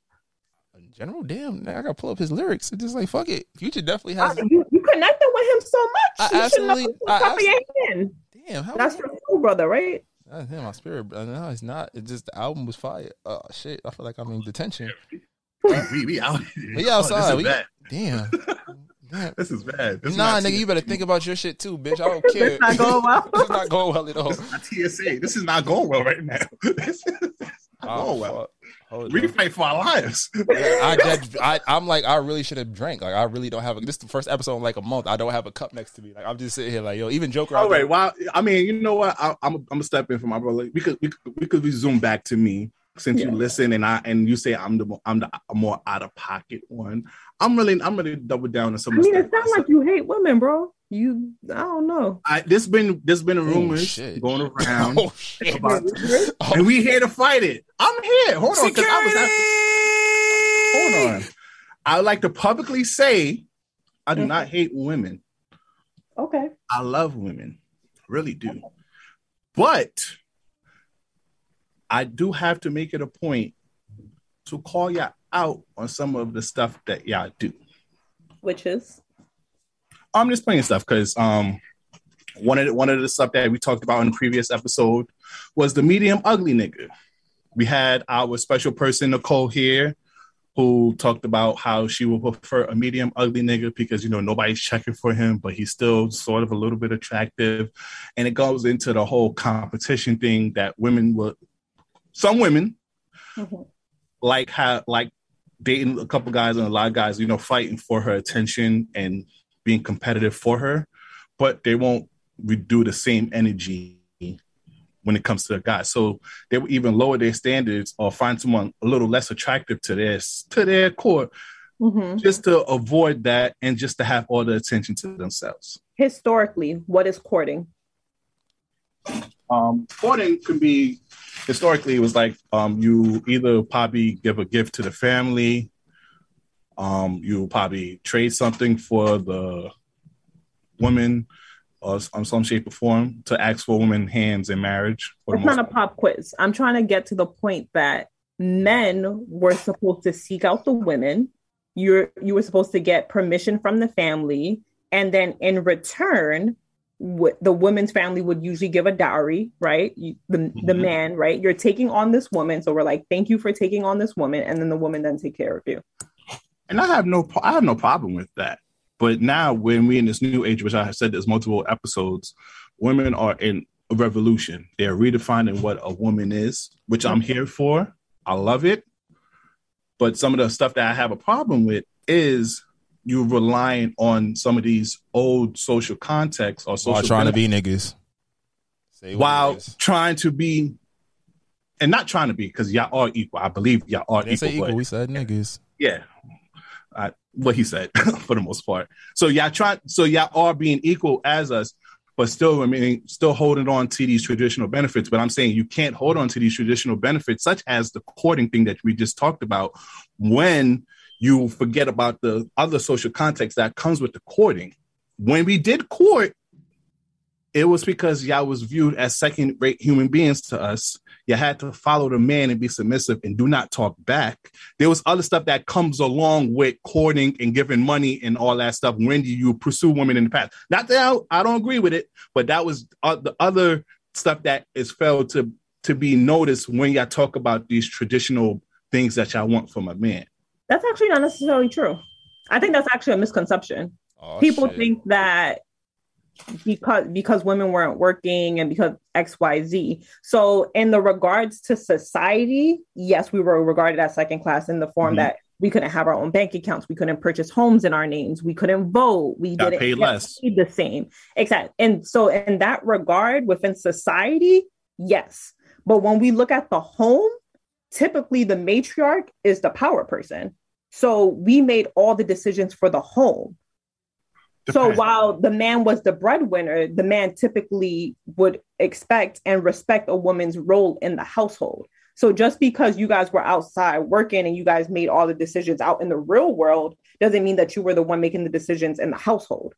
General, damn, I gotta pull up his lyrics. It's just like fuck it. Future definitely has. Uh, you, you connected with him so much. I you should know absolutely- from the I top of your hand. Damn, how That's your soul brother, right? That's him, my spirit. But no, it's not. It's just the album was fire. Oh shit, I feel like I'm in detention. we we out. We outside. Oh, we, this, damn. bad. this is bad. This nah, not nigga, T- you better think about your shit too, bitch. I don't This care. not going well. it's not going well at all. This is TSA. This is not going well right now. this is not Oh, going well. fuck. Hold We on. fight for our lives. Yeah, I, dead, I, I'm like, I really should have drank. Like, I really don't have a. This is the first episode in like a month. I don't have a cup next to me. Like, I'm just sitting here, like, yo, even Joker. out All there- right. Well, I mean, you know what? I, I'm I'm gonna step in for my brother. We could we could, we could resume back to me since you listen and I and you say I'm the mo- I'm the more out of pocket one. I'm really I'm really double down on some I mean, it sounds like you hate women, bro. You, I don't know. I, there's been there's been oh, rumors shit. going oh, around Oh shit! about, and we here to fight it. I'm here. Hold on, 'cause I was at- hold on. I would like to publicly say I do not hate women. Okay. I love women, really do. But I do have to make it a point to call y'all out on some of the stuff that y'all do. Which is I'm just playing stuff because um one of the, one of the stuff that we talked about in the previous episode was the medium ugly nigga. We had our special person Nicole here who talked about how she would prefer a medium ugly nigga because you know nobody's checking for him, but he's still sort of a little bit attractive, and it goes into the whole competition thing that women would some women like how like dating a couple guys and a lot of guys, you know, fighting for her attention and being competitive for her, but they won't re- do the same energy when it comes to the guy. So they will even lower their standards or find someone a little less attractive to their to their core, Mhm. just to avoid that and just to have all the attention to themselves. historically what is courting. Um, courting can be historically it was like um, you either probably give a gift to the family, um, you probably trade something for the woman or on some shape or form to ask for women hands in marriage. It's not a pop quiz. I'm trying to get to the point that men were supposed to seek out the women. You're you were supposed to get permission from the family, and then in return, w- the woman's family would usually give a dowry, right? You, the the mm-hmm. man, right? You're taking on this woman, so we're like, thank you for taking on this woman, and then the woman then take care of you. and I have no I have no problem with that. But now when we in this new age, which I have said there's multiple episodes, women are in a revolution. They're redefining what a woman is, which I'm here for. I love it. But some of the stuff that I have a problem with is you relying on some of these old social contexts or social While trying to be niggas. Say while trying to be and not trying to be because y'all are equal. I believe y'all are equal. say equal. but- We said niggas. yeah, uh, what he said for the most part. So y'all try, so y'all are being equal as us, but still remaining, still holding on to these traditional benefits. But I'm saying you can't hold on to these traditional benefits, such as the courting thing that we just talked about, when you forget about the other social context that comes with the courting. When we did court, it was because y'all was viewed as second rate human beings to us. You had to follow the man and be submissive and do not talk back. There was other stuff that comes along with courting and giving money and all that stuff when do you pursue women in the past. Not that I, I don't agree with it, but that was uh, the other stuff that is failed to to be noticed when y'all talk about these traditional things that y'all want from a man. That's actually not necessarily true. I think that's actually a misconception. People think that because because women weren't working and because XYZ. So in the regards to society, yes, we were regarded as second class in the form Mhm. that we couldn't have our own bank accounts, we couldn't purchase homes in our names, we couldn't vote, we Got didn't paid get less. the same. Exactly. And so in that regard, within society, yes. But when we look at the home, typically the matriarch is the power person. So we made all the decisions for the home. So while the man was the breadwinner, the man typically would expect and respect a woman's role in the household. So just because you guys were outside working and you guys made all the decisions out in the real world doesn't mean that you were the one making the decisions in the household.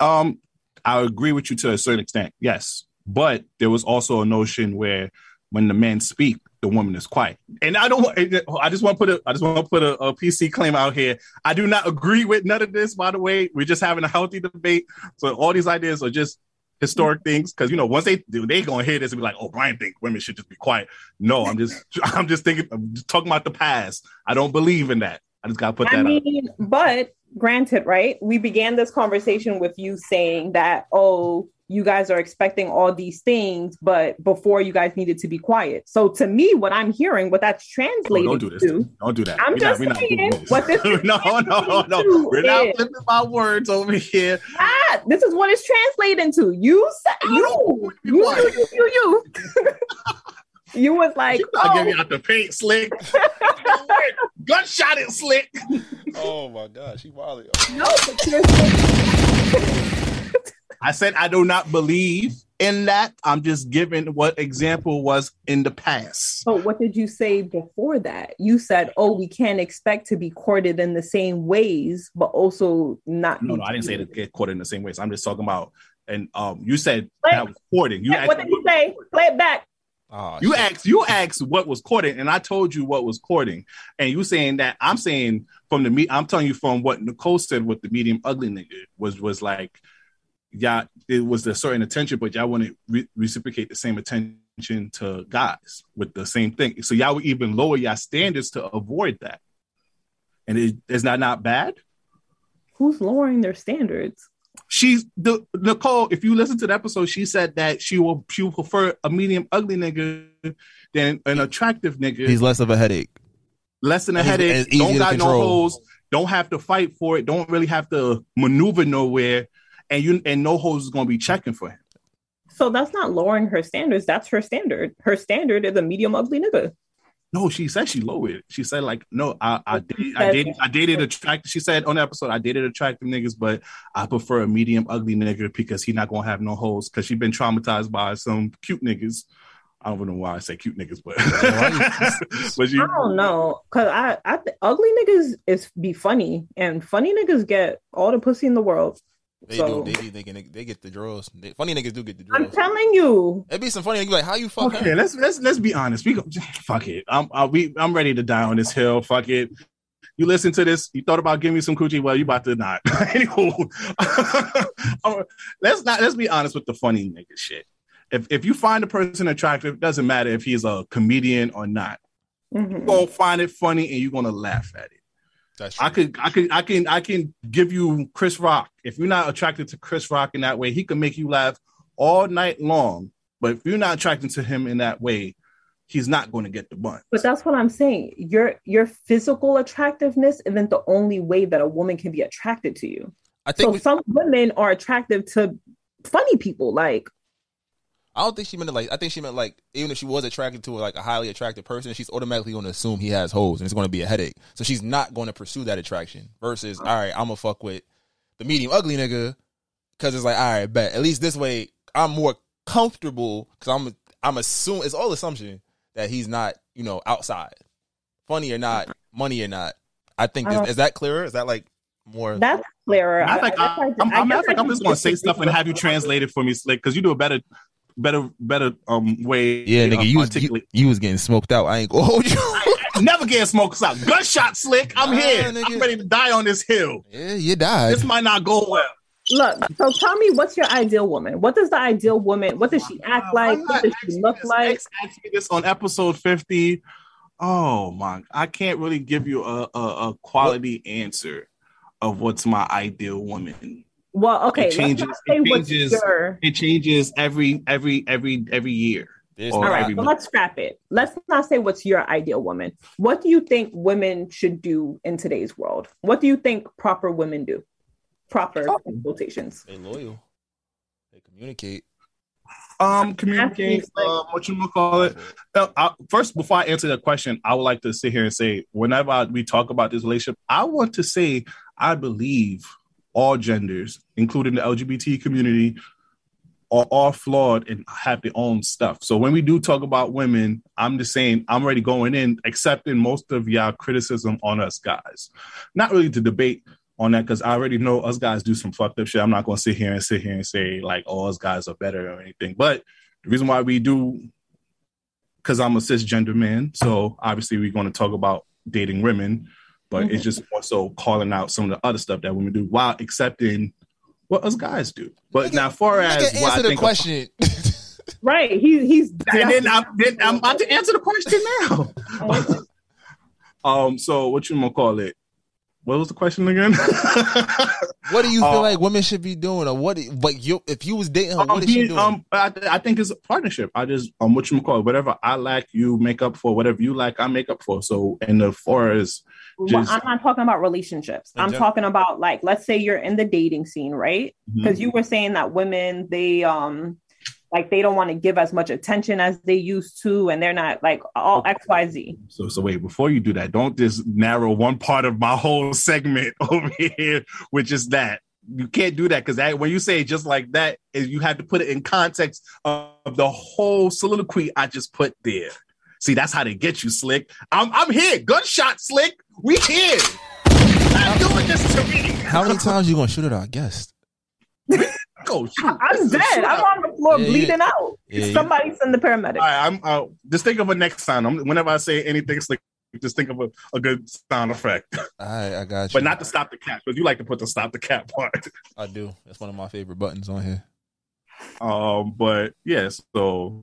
Um, I agree with you to a certain extent, yes. But there was also a notion where when the men speak, the woman is quiet. And I don't want I just want to put a I just want to put a, a PC claim out here. I do not agree with none of this, by the way. We're just having a healthy debate. So all these ideas are just historic things because you know once they do they gonna hear this and be like oh brian think women should just be quiet no i'm just i'm just thinking i'm just talking about the past i don't believe in that i just gotta put I that out mean, but granted, right? We began this conversation with you saying that, oh, you guys are expecting all these things, but before you guys needed to be quiet. So to me, what I'm hearing, what that's Oh, translated don't do this to, don't do that I'm We're just not- we're not saying doing this. what this is no no no to we're not is- flipping my words over here ah, this is what it's translating to. You said you, you, you, you, you, you. You was like, I'll give oh, you out the paint slick gunshot it slick Oh my god, she wild. no, but here's- i said i do not believe in that i'm just giving what example was in the past But what did you say before that? You said, "Oh, we can't expect to be courted in the same ways, but also not." no be no i didn't say to get courted in the same ways i'm just talking about and um you said What? that was courting you What did you say? Play it back. Oh, You asked you asked what was courting, and I told you what was courting, and you saying that I'm saying from the me I'm telling you from what Nicole said with the medium ugly nigga was was like, yeah, it was a certain attention, but y'all wouldn't re- reciprocate the same attention to guys with the same thing. So y'all would even lower your standards to avoid that, and it, is that not bad? Who's lowering their standards? She's the Nicole. If you listen to the episode, she said that she will she will prefer a medium ugly nigga than an attractive nigga. He's less of a headache. less than a It's- headache. it's don't to got no holes. Don't have to fight for it. Don't really have to maneuver nowhere. And you and no holes is gonna be checking for him. So that's not lowering her standards. That's her standard. Her standard is a medium ugly nigga. No, she said she lowered. it. She said like, no, I I, dated, I said- dated I dated attractive. She said on the episode, I dated attractive niggas, but I prefer a medium ugly nigga because he not gonna have no holes. Because she been traumatized by some cute niggas. I don't know why I say cute niggas, but but she, I don't know, cause I, I th- ugly niggas is be funny, and funny niggas get all the pussy in the world. They So do. They be thinking they get the draws. They, funny niggas do get the drills. I'm telling you, It'd be some funny niggas like, how you fuck Okay, her? let's let's let's be honest. We go, fuck it. I'm I, we I'm ready to die on this hill. Fuck it. You listen to this. You thought about giving me some coochie. Well, you about to not. Anywho, um, let's not let's be honest with the funny nigga shit. If if you find a person attractive, it doesn't matter if he's a comedian or not. Mm-hmm. You're gonna find it funny and you're gonna laugh at it. That's I could I could I can I can give you Chris Rock. If you're not attracted to Chris Rock in that way, he can make you laugh all night long. But if you're not attracted to him in that way, he's not going to get the bun. but that's what I'm saying. Your your physical attractiveness isn't the only way that a woman can be attracted to you. I think so we- some women are attractive to funny people. Like I don't think she meant it like. I think she meant like even if she was attracted to like a highly attractive person, she's automatically going to assume he has holes and it's going to be a headache. So she's not going to pursue that attraction. Versus, all right, I'm gonna fuck with the medium ugly nigga because it's like, all right, bet at least this way I'm more comfortable because I'm I'm assuming it's all assumption that he's not you know outside, funny or not, money or not. I think I this, don't- is that clearer? Is that like more? that's clearer. I- I- I, I I I'm just going to say stuff and have you translate it for me, Slick, because you do a better, better, better um way. yeah, of nigga, you was you, you was getting smoked out. I ain't gonna hold you. Never getting smoked out. Gunshot, Slick. I'm Nah, here. nigga. I'm ready to die on this hill. yeah, you died. This might not go well. Look, so tell me, what's your ideal woman? What does the ideal woman? What does she act like? What does she look like? X asked me this on episode 50. Oh my, I can't really give you a, a, a quality answer of what's my ideal woman. Well, okay, it changes. let's not say It changes. your. It changes every every every every year. There's or All right, every so let's scrap it. Let's not say what's your ideal woman. What do you think women should do in today's world? What do you think proper women do? Proper Oh. in quotations. They loyal. They communicate. Um, communicate. Uh, what you gonna call it? Now, I, first, before I answer that question, I would like to sit here and say, whenever I- we talk about this relationship, I want to say I believe all genders, including the LGBT community, are all flawed and have their own stuff. So when we do talk about women, I'm just saying I'm already going in accepting most of y'all criticism on us guys. Not really to debate on that because I already know us guys do some fucked up shit. I'm not going to sit here and sit here and say like, oh, us guys are better or anything. But the reason why we do, because I'm a cisgender man, so obviously we're going to talk about dating women, but it's just more so calling out some of the other stuff that women do while accepting what us guys do. But now, far as Nigga, what I answer the think of- question. Right. He, he's and then I'm, then I'm about to answer the question now. um. So what you gonna call it? What was the question again? What do you feel Uh, like women should be doing, or what? But you, if you was dating her, Um, what is she doing? um, I, I think it's a partnership. I just um, what you call it, whatever I lack, you make up for. Whatever you lack, I make up for. So, and the far as Well, just I'm not talking about relationships. I'm talking about like, let's say you're in the dating scene, right? Because you were saying that women, they um, like they don't want to give as much attention as they used to, and they're not like all X Y Z. So, so wait, before you do that, don't just narrow one part of my whole segment over here, which is that. You can't do that because that when you say just like that, is you have to put it in context of the whole soliloquy I just put there. See, that's how they get you, Slick. I'm I'm here. Gunshot, Slick. We here. I'm doing this to me. How many times you gonna shoot at our guest? Go shoot. I'm dead. I'm on the floor Yeah, bleeding yeah. out. Yeah, yeah. Somebody send the paramedic. All right, I'm uh, just think of a next sound. I'm, whenever I say anything slick, just think of a, a good sound effect. I I got you. but not to stop the cat, because you like to put the stop the cat part. I do. That's one of my favorite buttons on here. Um, but yes, so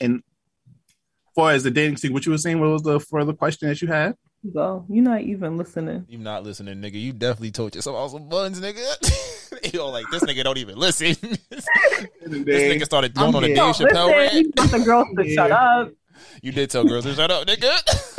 and as far as the dating scene, what you were saying, what was the further question that you had? Go. You're not even listening. You're not listening, nigga. You definitely told yourself about some buns, nigga. you know, like this nigga don't even listen. this nigga started going on a Dave No, Chappelle rant. you want the girls to shut up. You did tell girls to shut up, nigga.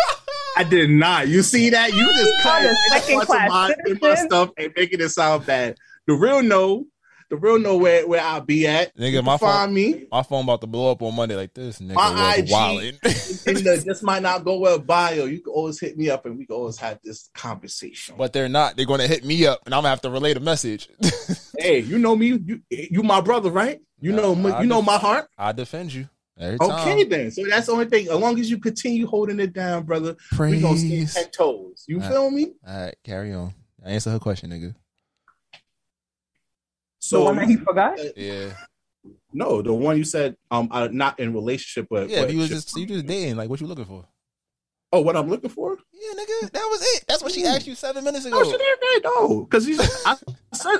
I did not. You see that? You just called cut a second of class my, in my stuff and making it sound bad. The real no, the real know where, where I'll be at. Nigga, my find phone, me. my phone about to blow up on Monday like this. Nigga My was IG wildin'. this might not go well bio. You can always hit me up and we can always have this conversation. but they're not. They're going to hit me up, and I'm gonna have to relay the message. hey, you know me. You you my brother, right? You know me- I you know my heart. I defend you every time. Okay, then. So that's the only thing. As long as you continue holding it down, brother, we gonna stay Praise. ten toes. You All feel me? All right, carry on. I Answer her question, nigga. So one that he forgot. Yeah, No, the one you said, um, uh, not in relationship, but yeah. but If you was just you just dating, like what you looking for? oh, what I'm looking for? Yeah, nigga, that was it. That's what she asked you seven minutes ago. No, she didn't say no, because I,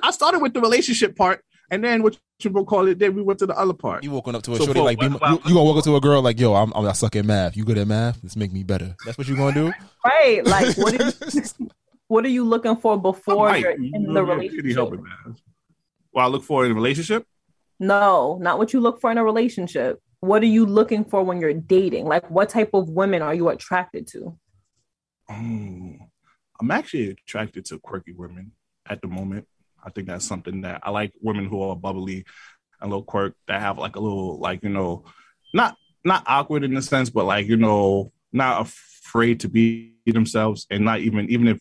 I started with the relationship part, and then what you will call it. Then we went to the other part. You walking up to a So shorty for- like, be, my- you, you gonna walk up to a girl like, yo, I'm, I'm I suck at math. You good at math? Let's make me better. That's what you gonna do? Right. Like what are you what are you looking for before you're in the know, you're pretty relationship? What I look for in a relationship? No, not what you look for in a relationship. What are you looking for when you're dating? Like what type of women are you attracted to? Mm, I'm actually attracted to quirky women at the moment. I think that's something that I like women who are bubbly and a little quirk that have like a little like you know not not awkward in the sense, but like you know not afraid to be themselves and not even even if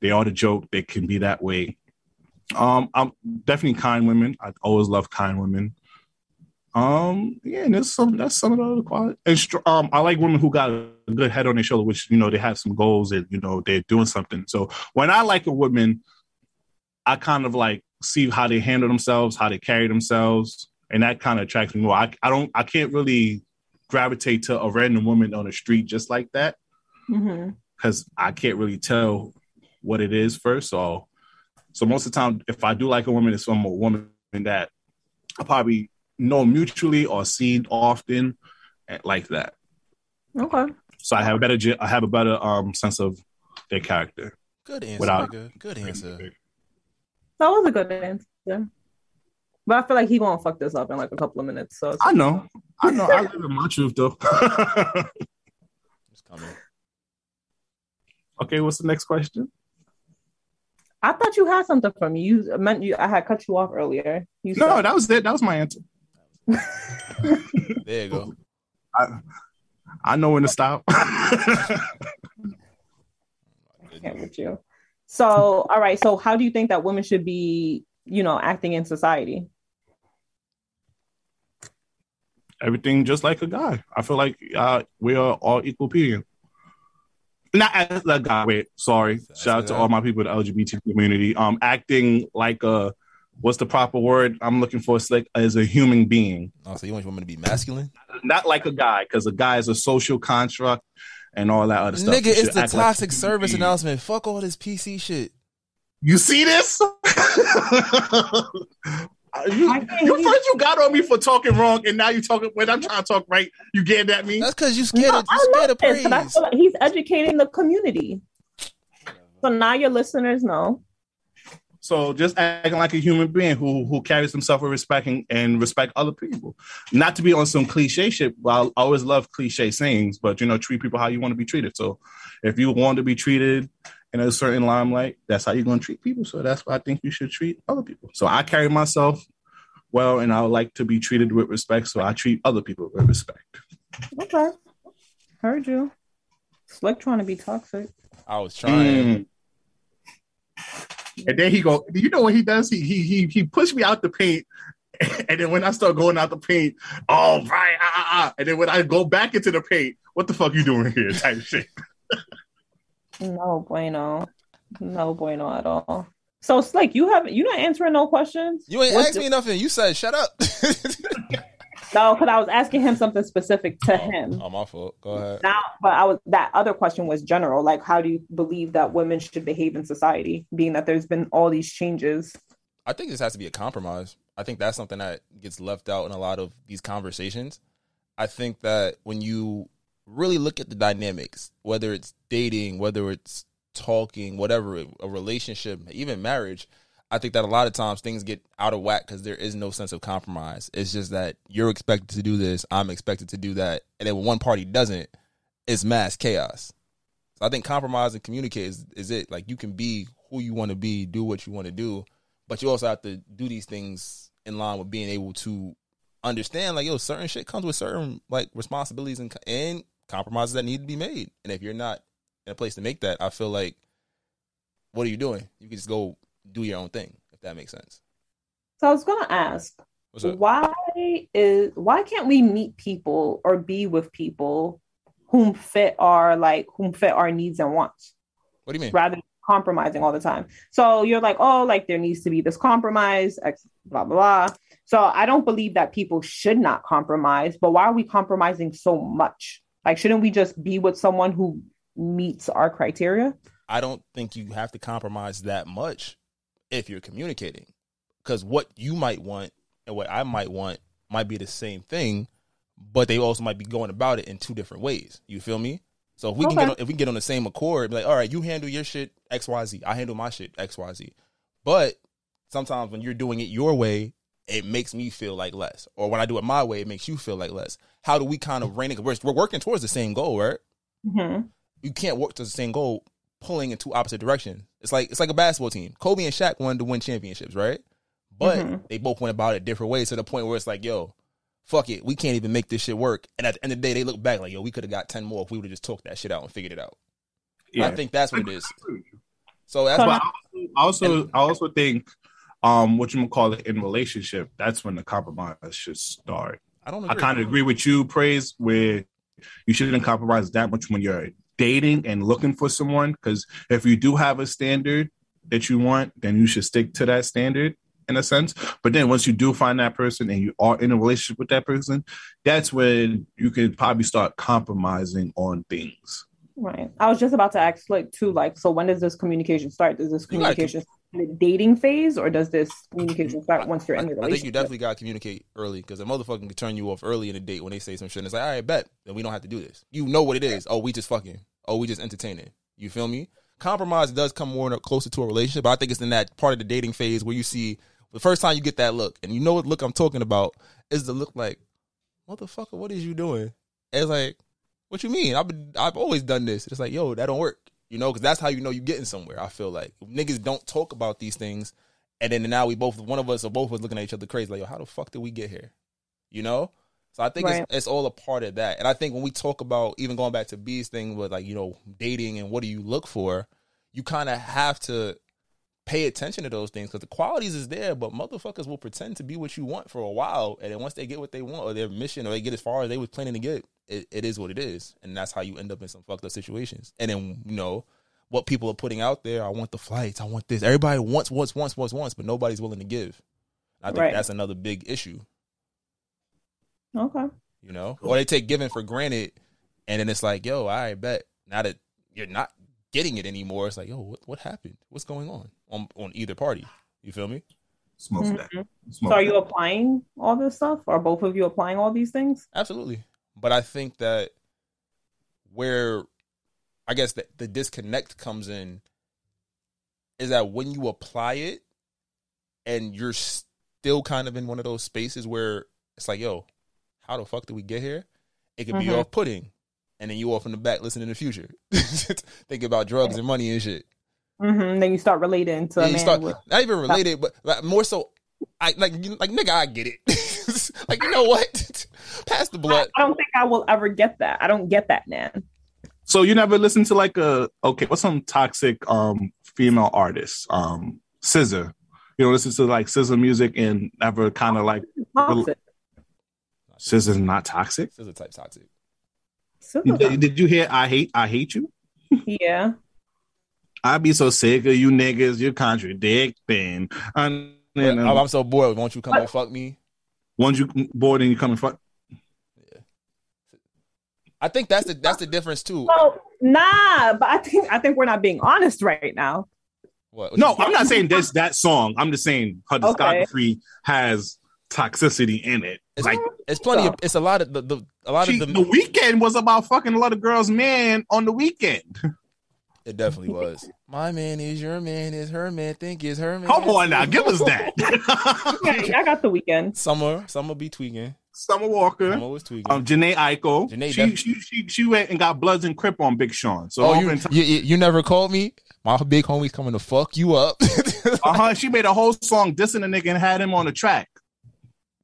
they are the joke, they can be that way. Um, I'm definitely kind women. I always love kind women. Um, yeah, and there's some that's some of the other quality. And str- um, I like women who got a good head on their shoulder, which you know they have some goals and you know they're doing something. So when I like a woman, I kind of like see how they handle themselves, how they carry themselves, and that kind of attracts me more. I, I don't, I can't really gravitate to a random woman on the street just like that Mm-hmm. because I can't really tell what it is first. So, so most of the time, if I do like a woman, it's from a woman that I probably know mutually or seen often, like that. Okay. So I have a better, I have a better um sense of their character. Good answer, Without- nigga. Good answer. That was a good answer. But I feel like he gonna fuck this up in like a couple of minutes. So I know, I know, I live in my truth though. it's coming. okay, what's the next question? I thought you had something for me. You meant you. I had cut you off earlier. You No, said- that was it. That was my answer. There you go. I, I know when to stop. can't with you. So, all right. So, how do you think that women should be, you know, acting in society? everything just like a guy. I feel like uh, we are all equal people. Not as a guy. Wait, sorry. Shout out to all my people in the LGBT community. Um, acting like a what's the proper word I'm looking for? Slick as a human being, Oh, so you want your woman to be masculine? not like a guy, because a guy is a social construct and all that other stuff. Nigga, it's the act like- toxic service announcement. Fuck all this PC shit. You see this? Uh, you, you first you got on me for talking wrong, and now you talking when I'm trying to talk right. You get at me. That's because you scared No, of I you scared love of this, but I praise. feel like he's educating the community. So now your listeners know. So just acting like a human being who who carries himself with respect and, and respect other people. Not to be on some cliche shit. Well, I always love cliche sayings, but you know, treat people how you want to be treated. So if you want to be treated in a certain limelight, that's how you're going to treat people. So that's why I think you should treat other people. So I carry myself well, and I would like to be treated with respect. So I treat other people with respect. Okay, heard you. Slick trying to be toxic. I was trying. Mm. And then he go, you know what he does? He he he he pushed me out the paint. And then when I start going out the paint, all right, ah, ah, ah. and then when I go back into the paint, what the fuck you doing here? Type shit. No bueno, no bueno at all. So Slick, you haven't you not answering no questions. You ain't What's asked the- me nothing. You said shut up. No, because I was asking him something specific to oh, him. oh, my fault. Go ahead. Now, but I was that other question was general. Like, how do you believe that women should behave in society, being that there's been all these changes? I think this has to be a compromise. I think that's something that gets left out in a lot of these conversations. I think that when you really look at the dynamics, whether it's dating, whether it's talking, whatever, a relationship, even marriage, I think that a lot of times things get out of whack because there is no sense of compromise. It's just that you're expected to do this, I'm expected to do that, and then when one party doesn't, it's mass chaos. So I think compromise and communicate is, is it. Like you can be who you want to be, do what you want to do, but you also have to do these things in line with being able to understand, like, yo, certain shit comes with certain like responsibilities and and compromises that need to be made. And if you're not in a place to make that, I feel like, what are you doing? You can just go do your own thing, if that makes sense. So I was gonna ask, What's up? why is why can't we meet people or be with people whom fit our like whom fit our needs and wants What do you mean? rather than compromising all the time? So you're like, oh, like there needs to be this compromise, X, blah blah blah. So I don't believe that people should not compromise, but why are we compromising so much? Like, shouldn't we just be with someone who meets our criteria? I don't think you have to compromise that much if you're communicating. Because what you might want and what I might want might be the same thing, but they also might be going about it in two different ways. You feel me? So if we can get on, if we can get on the same accord, be like, all right, you handle your shit X Y Z, I handle my shit X Y Z. But sometimes when you're doing it your way, it makes me feel like less, or when I do it my way, it makes you feel like less. How do we kind of rein it? We're, we're working towards the same goal, right? Mm-hmm. you can't work to the same goal pulling in two opposite directions. It's like it's like a basketball team. Kobe and Shaq wanted to win championships, right? But Mhm. they both went about it different ways to the point where it's like, yo, fuck it, we can't even make this shit work. And at the end of the day, they look back like, yo, we could have got ten more if we would have just talked that shit out and figured it out. And I think that's what it is. So that's But why I also, I also, I also think, um, what you call it in relationship, that's when the compromise should start. I don't. I kind of agree with you, praise, where you shouldn't compromise that much when you're dating and looking for someone. Because if you do have a standard that you want, then you should stick to that standard in a sense. But then once you do find that person and you are in a relationship with that person, that's when you can probably start compromising on things. Right. I was just about to ask, like, too, like, so when does this communication start? Does this communication start in the dating phase, or does this communication start once you're in the relationship? I think you definitely gotta communicate early because a motherfucker can turn you off early in a date when they say some shit. And it's like, all right, bet, then we don't have to do this. You know what it is. Oh, we just fucking. Oh, we just entertaining. You feel me? Compromise does come more closer to a relationship, but I think it's in that part of the dating phase where you see the first time you get that look, and you know what look I'm talking about is the look like, motherfucker, what is you doing? And it's like, what you mean? I've been, I've always done this. It's like, yo, that don't work. You know, because that's how you know you're getting somewhere. I feel like niggas don't talk about these things, and then now we both, one of us or both of us looking at each other crazy, like, yo, how the fuck did we get here? You know. So I think Right. it's, it's all a part of that. And I think when we talk about even going back to B's thing with like you know dating and what do you look for, you kind of have to pay attention to those things because the qualities is there, but motherfuckers will pretend to be what you want for a while, and then once they get what they want or their mission or they get as far as they was planning to get, it, it is what it is, and that's how you end up in some fucked up situations. And then you know what people are putting out there. I want the flights. I want this. Everybody wants, wants, wants, wants, wants, but nobody's willing to give. I think Right. that's another big issue. Okay. You know, or they take giving for granted, and then it's like, yo, I bet now that you're not getting it anymore, it's like, yo, what, what happened? What's going on on on either party? You feel me? Smoke Mhm. So are you applying all this stuff? Are both of you applying all these things? Absolutely. But I think that where I guess the, the disconnect comes in is that when you apply it and you're still kind of in one of those spaces where it's like, yo, how the fuck did we get here? It could be Mhm. off putting. And then you off in the back listening to the future. Thinking about drugs and money and shit. Mm-hmm. Then you start relating to Yeah, a you man start- with not even related, but like, more so I like like nigga, I get it. like you know what? Pass the blood. I don't think I will ever get that. I don't get that, man. So you never listen to like a okay, what's some toxic um female artists? Um SZA. You know, listen to like SZA music and never kind of like Toxic. SZA's not toxic. SZA type toxic. You- Did, did you hear I hate I hate you? Yeah. I be so sick of you niggas, You're contradicting. And then, I'm, um, I'm so bored. Won't you come and fuck me? once you bored and you come and fuck. Yeah. I think that's the that's the difference too. Well, nah, but I think I think we're not being honest right now. What? No, I'm not saying this that song. I'm just saying her Okay. discography has toxicity in it. It's like it's plenty of it's a lot of the, the a lot she, of the, the weekend was about fucking a lot of girls' man on the weekend. it definitely was. My man is your man is her man. Think is her man. Come on now, give us that. Okay, I got the weekend. Summer, summer be tweaking. Summer Walker, Summer was tweaking. um, Jhené Aiko. Jhené she, def- she she she went and got Bloods and Crip on Big Sean. So oh, you, in time- you you you never called me. My big homie's coming to fuck you up. uh huh. She made a whole song dissing the nigga and had him on the track.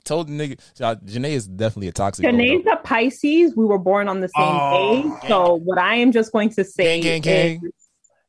Told the nigga, uh, Jhené is definitely a toxic. Jhené's a Pisces. We were born on the same Oh, day. So what I am just going to say Gang, gang, is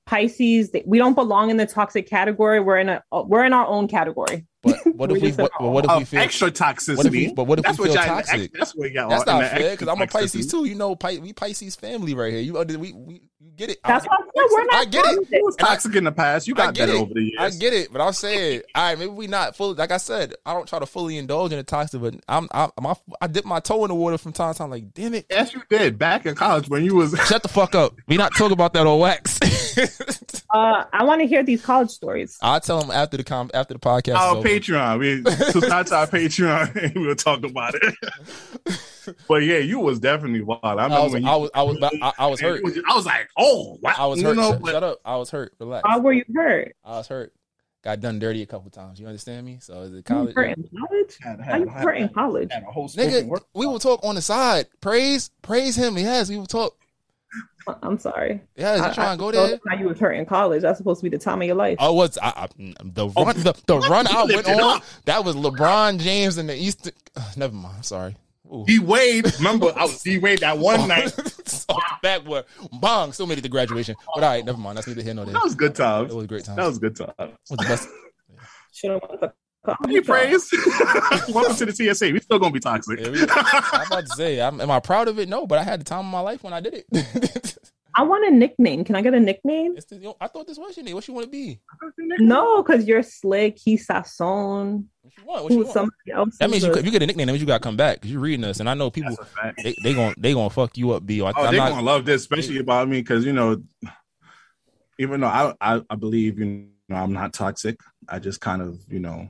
Pisces. We don't belong in the toxic category. We're in a we're in our own category. But what if We're we? just in What, what if we feel extra toxicity? What if we, but what if That's we feel y'all- toxic? that's what y'all That's not fair because I'm a Pisces toxicity. too. You know, Pi- we Pisces family right here. You we we, we get it. That's I, why I we're not I get it. toxic. You was toxic in the past. You got get better it. over the years. I get it, but I'm saying, all right, maybe we not fully. Like I said, I don't try to fully indulge in the toxic, but I'm, I'm, my, I dip my toe in the water from time to time. Like, damn it, Yes, you did. Back in college when you was shut the fuck up. We not talking about that on wax. Uh, I want to hear these college stories. I'll tell them after the com- after the podcast. our is over. Patreon. We subscribe to our Patreon and we'll talk about it. but yeah, you was definitely wild. I I was, when you, I was, I was, I, I was hurt. I was like, oh, wow. I was You hurt. know, shut, but- shut up. I was hurt. Relax. How were you hurt? I was hurt. Got done dirty a couple times. You understand me? So is it You college? hurt in college? How you hurt in college? Nigga, we will talk on the side. Praise, praise him. Yes, we will talk. I'm sorry. Yeah, you trying to go thought there? How you was hurt in college? That's supposed to be the time of your life. I was I, I, the run the, the run I went on. up. That was LeBron James in the East. never mind. I'm sorry. Ooh. D Wade. Remember, I was D Wade that one night. Off the backboard, bong. Still made it to graduation. But all right, never mind. That's neither here nor there. That was good times. It was great time. That was good times. was the best. Should have went to Hey, praise. Welcome to the TSA. We still gonna be toxic. Yeah, we- I'm about to say, I'm, am I proud of it? No, but I had the time of my life when I did it. I want a nickname. Can I get a nickname? It's the- yo, I thought this was your name. What you want to be? No, because you're slick. He's Sasson. Want? What you want? somebody else? That means you, if you get a nickname, that means you got to come back because you're reading us, and I know people they they gonna they gonna fuck you up. B. I, Oh, I'm they're not- gonna love this, especially about me, because you know, even though I, I I believe you know I'm not toxic, I just kind of you know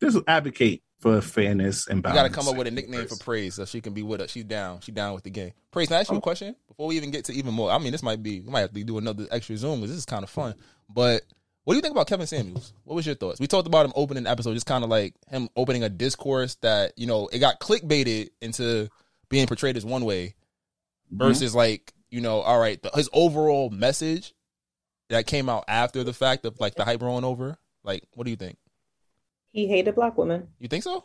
just advocate for fairness and balance. You got to come up with a nickname for Praise so she can be with us. She's down. She's down with the game. Praise. Can I ask you Oh. a question before we even get to even more? I mean, this might be we might have to do another extra Zoom because this is kind of fun. But what do you think about Kevin Samuels? What was your thoughts? We talked about him opening the episode, just kind of like him opening a discourse that you know it got clickbaited into being portrayed as one way Mm-hmm. versus like you know, all right, the, his overall message that came out after the fact of like the hype rolling over. Like, what do you think? He hated black women. You think so?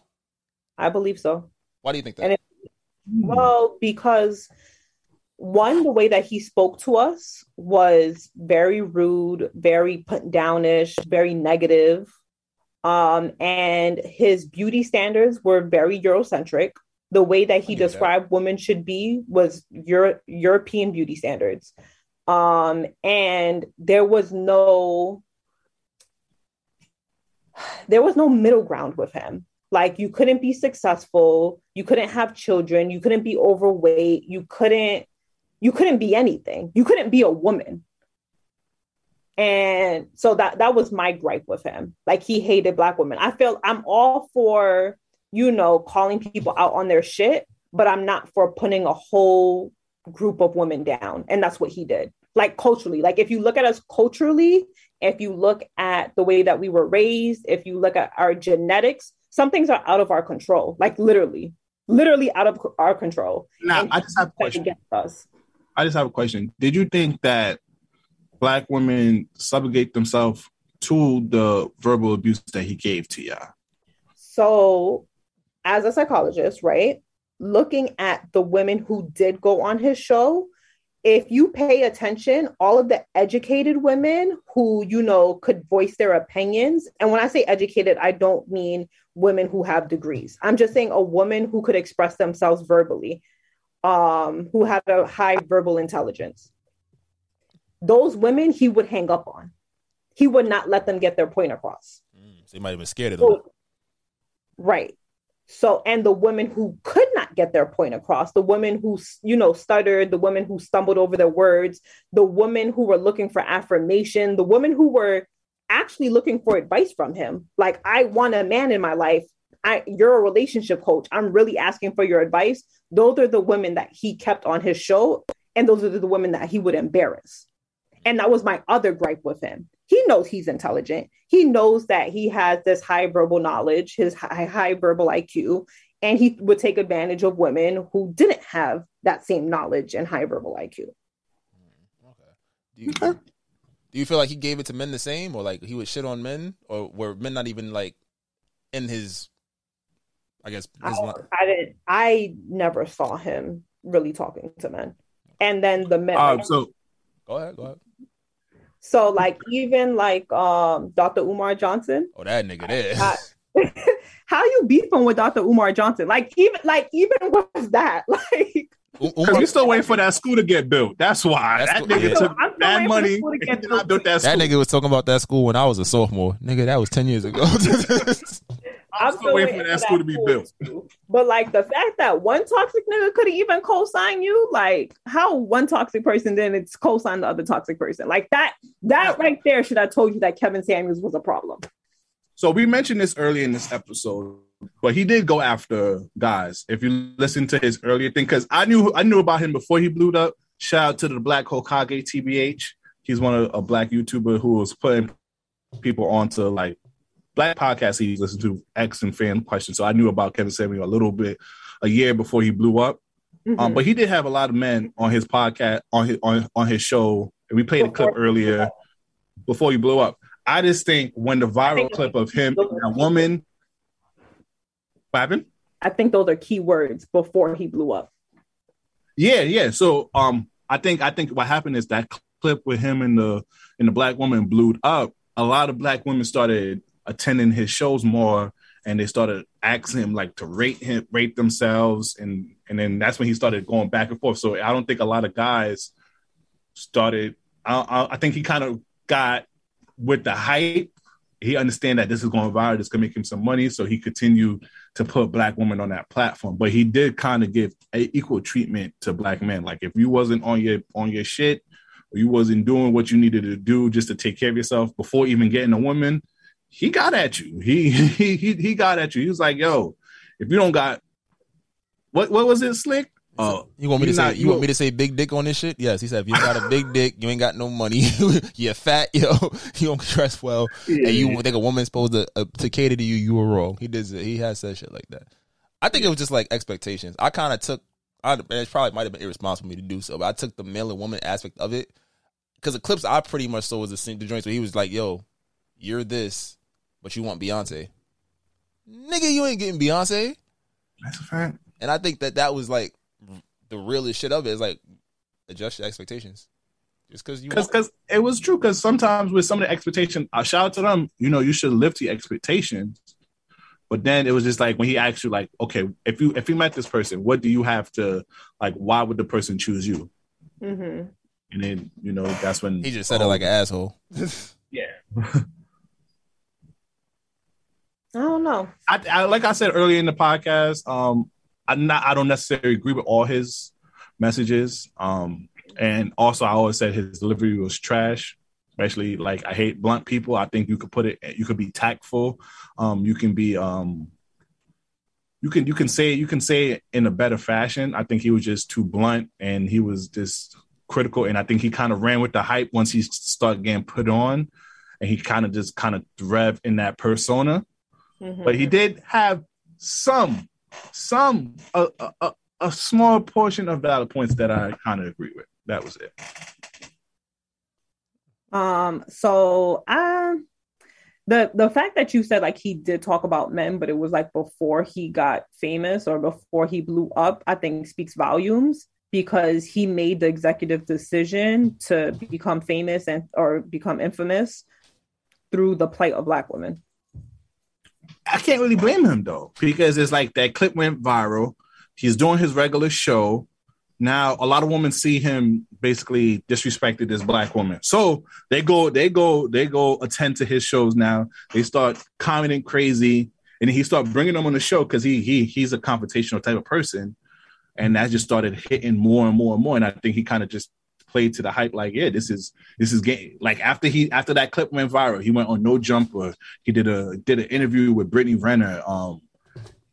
I believe so. Why do you think that? And it, well, because one, the way that he spoke to us was very rude, very put downish, very negative. Um, and his beauty standards were very Eurocentric. The way that he get that. described women should be was Euro- European beauty standards. Um, and there was no there was no middle ground with him. Like you couldn't be successful, you couldn't have children, you couldn't be overweight, you couldn't you couldn't be anything. You couldn't be a woman. And so that that was my gripe with him. Like he hated black women. I feel I'm all for, you know, calling people out on their shit, but I'm not for putting a whole group of women down. And that's what he did. Like culturally, like if you look at us culturally, if you look at the way that we were raised, if you look at our genetics, some things are out of our control. Like literally, literally out of our control. Now, I just have a question. against us. I just have a question. Did you think that black women subjugate themselves to the verbal abuse that he gave to y'all? So, as a psychologist, right, looking at the women who did go on his show, if you pay attention, all of the educated women who, you know, could voice their opinions, and when I say educated, I don't mean women who have degrees. I'm just saying a woman who could express themselves verbally, um, who had a high verbal intelligence. Those women he would hang up on. He would not let them get their point across. So you might have been scared of them. So, right. So, and the women who could not get their point across, the women who, you know, stuttered, the women who stumbled over their words, the women who were looking for affirmation, the women who were actually looking for advice from him. Like, I want a man in my life. I, you're a relationship coach. I'm really asking for your advice. Those are the women that he kept on his show. And those are the women that he would embarrass. And that was my other gripe with him. He knows he's intelligent. He knows that he has this high verbal knowledge, his high, high verbal IQ, and he would take advantage of women who didn't have that same knowledge and high verbal IQ. Do you, Do you feel like he gave it to men the same, or like he would shit on men, or were men not even like in his? I guess his I. I didn't. I never saw him really talking to men. And then the men. Uh, so Go ahead, go ahead. so like even like um Dr. Umar Johnson. Oh, that nigga there. Uh, how you beefing with Dr. Umar Johnson? Like even like even was that like Because we still waiting for that school to get built. That's why that nigga yeah. took I'm still that waiting for the money. to get built that That nigga was talking about that school when I was a sophomore. Nigga, that was ten years ago. I'm still waiting for that school to be built. But like the fact that one toxic nigga could even co-sign you, like how one toxic person then it's co-sign the other toxic person. Like that, that right there should have told you that Kevin Samuels was a problem. So we mentioned this early in this episode, but he did go after guys. If you listen to his earlier thing, because I knew I knew about him before he blew up. Shout out to the Black Hokage TBH. He's one of a black YouTuber who was putting people onto like black podcast he listened to, X and fan questions. So I knew about Kevin Samuel a little bit a year before he blew up. Um, but he did have a lot of men on his podcast on his on, on his show. And we played a clip earlier before he blew up. I just think when the viral clip of him and a woman what happened? I think those are key words before he blew up. Yeah, yeah. So um I think I think what happened is that clip with him and the and the black woman blew up. A lot of black women started attending his shows more and they started asking him like to rate him rate themselves and and then that's when he started going back and forth. So I don't think a lot of guys started I, I, think he kind of got with the hype. He understand that this is going viral. This can make him some money, so he continued to put black women on that platform. But he did kind of give equal treatment to black men. Like if you wasn't on your on your shit, or you wasn't doing what you needed to do just to take care of yourself before even getting a woman, he got at you. He he he, got at you. He was like, "Yo, if you don't got what what was it, slick? Oh, You want me to you say not- you want me to say big dick on this shit? Yes, he said if you got a big dick, you ain't got no money, you're fat, yo, you don't dress well, and you think a woman's supposed to uh, to cater to you, you were wrong. He did he has said shit like that. I think it was just like expectations. I kind of took, I, and it probably might have been irresponsible for me to do so, but I took the male and woman aspect of it because the clips I pretty much saw was the, the joints where he was like, "Yo, you're this, but you want Beyonce, nigga, you ain't getting Beyonce." That's a fact. And I think that that was like the realest shit of it is like adjust your expectations. Just because you because want- because it was true. Because sometimes with some of the expectation, I shout out to them. You know, you should live to your expectations. But then it was just like when he asked you, like, okay, if you if you met this person, what do you have to like? Why would the person choose you? Mm-hmm. And then you know that's when he just said it like an asshole. yeah. I don't know. I, I like I said earlier in the podcast, um, I'm not I don't necessarily agree with all his messages. Um, and also I always said his delivery was trash. Especially like I hate blunt people. I think you could put it you could be tactful. Um, you can be um you can you can say you can say it in a better fashion. I think he was just too blunt and he was just critical. And I think he kind of ran with the hype once he started getting put on, and he kind of just kind of thrived in that persona but he did have some some a, a, a, a small portion of valid points that I kind of agree with. That was it. Um, so I the the fact that you said like he did talk about men, but it was like before he got famous or before he blew up, I think speaks volumes because he made the executive decision to become famous and or become infamous through the plight of black women. I can't really blame him though, because it's like that clip went viral. He's doing his regular show. Now a lot of women see him basically disrespected this black woman. So they go, they go, they go attend to his shows now. They start commenting crazy. And he start bringing them on the show because he he he's a confrontational type of person. And that just started hitting more and more and more. And I think he kind of just played to the hype, like, yeah, this is this is getting like after he after that clip went viral, he went on No Jumper. He did a did an interview with Brittany Renner. Um,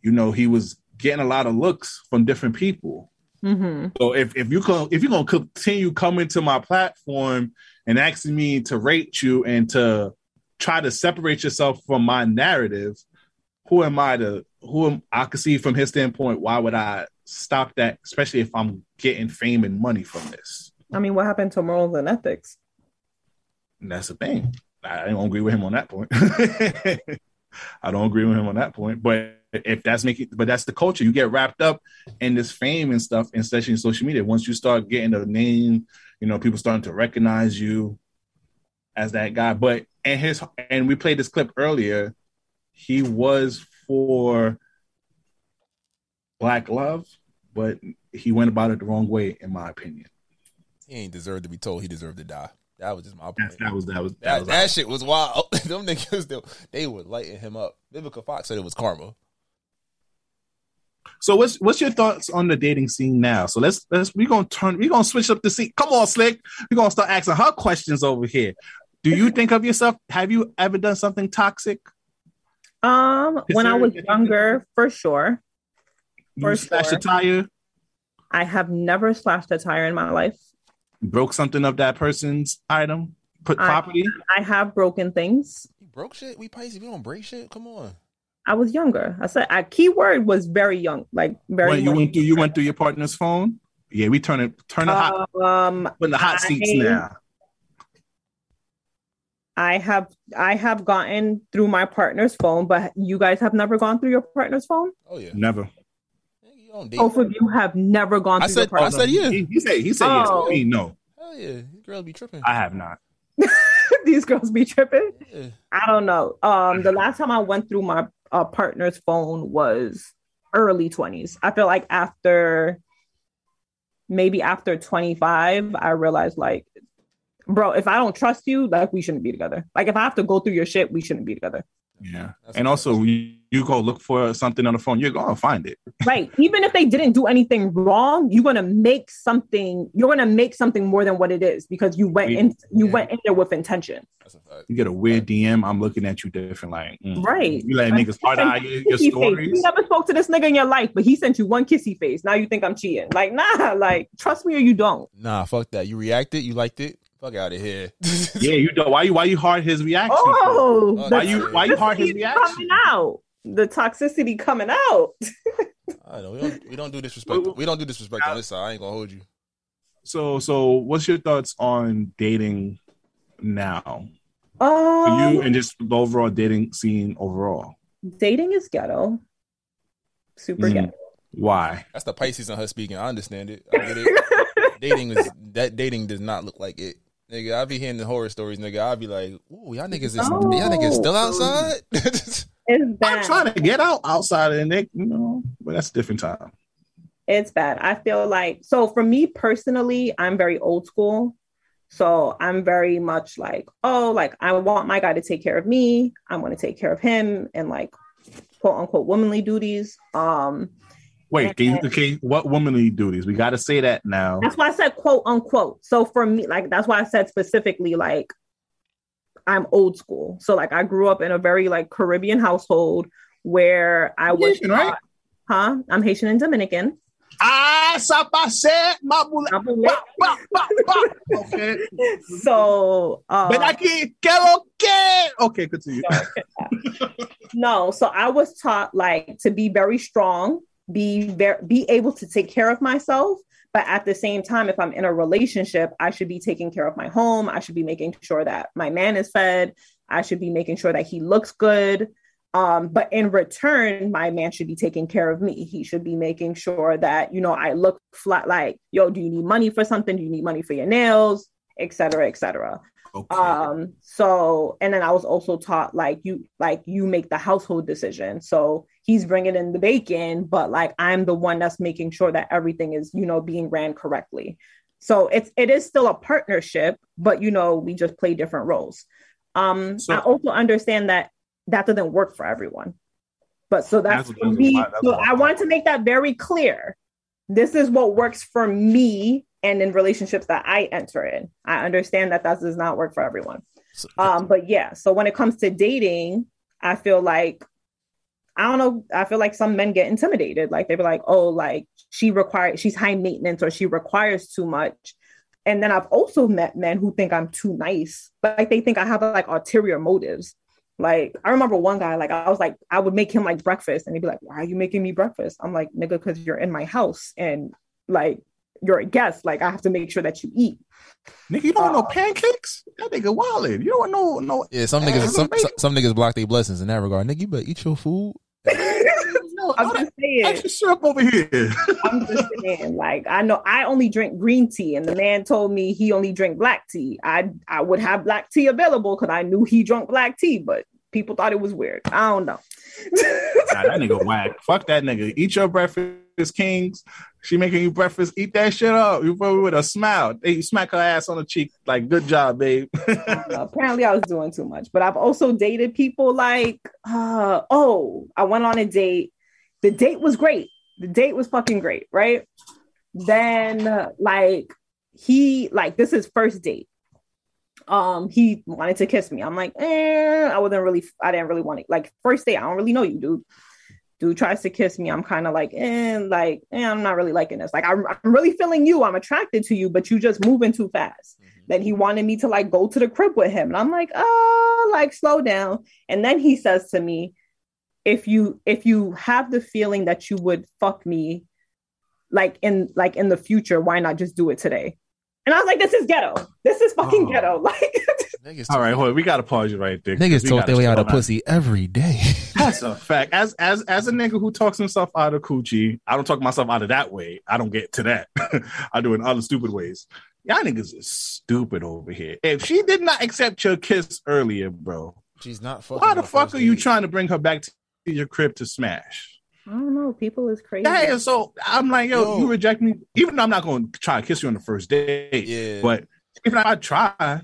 you know, he was getting a lot of looks from different people. Mm-hmm. So if if you can if you're gonna continue coming to my platform and asking me to rate you and to try to separate yourself from my narrative, who am I to who am I can see from his standpoint, why would I stop that, especially if I'm getting fame and money from this? I mean, what happened to morals and ethics? And that's the thing. I don't agree with him on that point. I don't agree with him on that point. But if that's making, but that's the culture. You get wrapped up in this fame and stuff, and especially in social media. Once you start getting a name, you know, people starting to recognize you as that guy. But and his and we played this clip earlier. He was for black love, but he went about it the wrong way, in my opinion. He ain't deserved to be told he deserved to die. That was just my point. That, that was that was That, was that shit was wild. Them niggas, they, they were lighting him up. Vivica Fox said it was karma. So what's what's your thoughts on the dating scene now? So let's let's we're gonna turn we're gonna switch up the scene. Come on, Slick. We're gonna start asking her questions over here. Do you think of yourself? Have you ever done something toxic? Um, when I was younger, for sure. You For slashed sure. a tire, I have never slashed a tire in my life. Broke something of that person's item, put property. I have broken things. You broke shit? We Pisces, we don't break shit? Come on. I was younger. I said a keyword was very young, like very. When you young. went through you went through your partner's phone. Yeah, we turn it turn the hot Um, put in the hot seats now. I have I have gotten through my partner's phone, but you guys have never gone through your partner's phone. Oh yeah. Never. You don't date. Both of you have never gone I through said- your I said yeah. He, he said he said Oh. yes. Me, no. Hell yeah. You girls be tripping. I have not. These girls be tripping. Yeah. I don't know. Um, the last time I went through my uh, partner's phone was early twenties. I feel like after maybe after twenty five, I realized like, bro, if I don't trust you, like we shouldn't be together. Like if I have to go through your shit, we shouldn't be together. Yeah. and also you, you go look for something on the phone, you're gonna find it. Right. Even if they didn't do anything wrong, you're gonna make something. You're gonna make something more than what it is because you went in. You went in there with intention. You get a weird DM, I'm looking at you different, like mm. Right. You let niggas hard eye your, your Kissy face. stories. You never spoke to this nigga in your life, but he sent you one kissy face. Now you think I'm cheating? Like, nah. Like, trust me or you don't. Nah, fuck that. You reacted, you liked it. Fuck out of here. Yeah, you don't. Why you why you hard his reaction? Oh, for? why you why you hard his toxicity reaction? coming out? The toxicity coming out. I know we don't we don't do disrespect. We don't do disrespect on this side. I ain't gonna hold you. So so what's your thoughts on dating now? For Um, you and just the overall dating scene overall. dating is ghetto. Super Mm. ghetto. Why? That's the Pisces on her speaking. I understand it. I get it. dating is that dating does not look like it. Nigga, I be hearing the horror stories, nigga. I be like, ooh, y'all niggas is y'all niggas still outside? It's I'm trying to get out outside and they, you know, but that's a different time. It's bad. I feel like so for me personally, I'm very old school. So I'm very much like, oh, like I want my guy to take care of me. I want to take care of him and like quote unquote womanly duties. Um Wait, can you okay, what womanly duties? We gotta say that now. that's why I said quote unquote. So for me, like that's why I said specifically like I'm old school. So like I grew up in a very like Caribbean household where I was Haitian, right? huh? I'm Haitian and Dominican. Ah, ça passe, ma. Okay. So uh, Ven aquí, que lo que? Okay, continue. no so i was taught like to be very strong be very be able to take care of myself but at the same time if i'm in a relationship i should be taking care of my home. I should be making sure that my man is fed. I should be making sure that he looks good. Um, but in return my man should be taking care of me. He should be making sure that you know i look flat like yo do you need money for something? Do you need money for your nails? Et cetera et cetera. Um so and then i was also taught like you like you make the household decision. So he's bringing in the bacon but like i'm the one that's making sure that everything is you know being ran correctly. So it's it is still a partnership but you know we just play different roles. Um i also understand that that doesn't work for everyone. But so that's, That's- for me. that's so i wanted to make that very clear. This is what works for me and in relationships that I enter in. I understand that that does not work for everyone. Um, but yeah, so when it comes to dating, I feel like I don't know, I feel like some men get intimidated. Like they were like, oh, like she requires she's high maintenance or she requires too much. And then I've also met men who think I'm too nice. Like they think I have like ulterior motives. Like I remember one guy, like I was like, I would make him like breakfast, and he'd be like, "Why are you making me breakfast?" I'm like, "Nigga, because you're in my house, and like you're a guest. Like I have to make sure that you eat. Nigga, you don't Uh, want no pancakes? That nigga wildin'. You don't want no no. Yeah, some niggas some, some, some niggas block their blessings in that regard. Nigga, you better eat your food. I'm just saying. Extra syrup over here. I'm just saying, like I know I only drink green tea, and the man told me he only drink black tea. I I would have black tea available because I knew he drunk black tea, but people thought it was weird. I don't know. Nah, that nigga whack. Fuck that nigga. Eat your breakfast, kings. She making you breakfast. Eat that shit up. You probably with a smile. Hey, you smack her ass on the cheek. Like, good job, babe. Apparently, I was doing too much, but I've also dated people like, uh, oh, I went on a date. The date was great. The date was fucking great, right? Then, uh, like, he, like, this is first date. Um, he wanted to kiss me. I'm like, eh, I wasn't really, I didn't really want it. Like, first date, I don't really know you, dude. Dude tries to kiss me. I'm kind of like, eh, like, eh, I'm not really liking this. Like, I'm, I'm really feeling you. I'm attracted to you, but you just moving too fast. Then he wanted me to like go to the crib with him. And I'm like, oh, like slow down. And then he says to me, if you if you have the feeling that you would fuck me like in like in the future, why not just do it today? And I was like, this is ghetto. This is fucking Oh. ghetto. Like All right, hold on. We gotta pause you right there. Niggas We talk gotta their way out of down. pussy every day. That's a fact. As as as a nigga who talks himself out of coochie, I don't talk myself out of that way. I don't get to that. I do it in other stupid ways. Y'all niggas is stupid over here. If she did not accept your kiss earlier, bro, She's not fucking. why the the fuck first are you trying to bring her back to your crib to smash? I don't know. People is crazy. Yeah, so. I'm like, yo, Yo. you reject me, even though I'm not going to try to kiss you on the first date. Yeah. But even if I try, I'm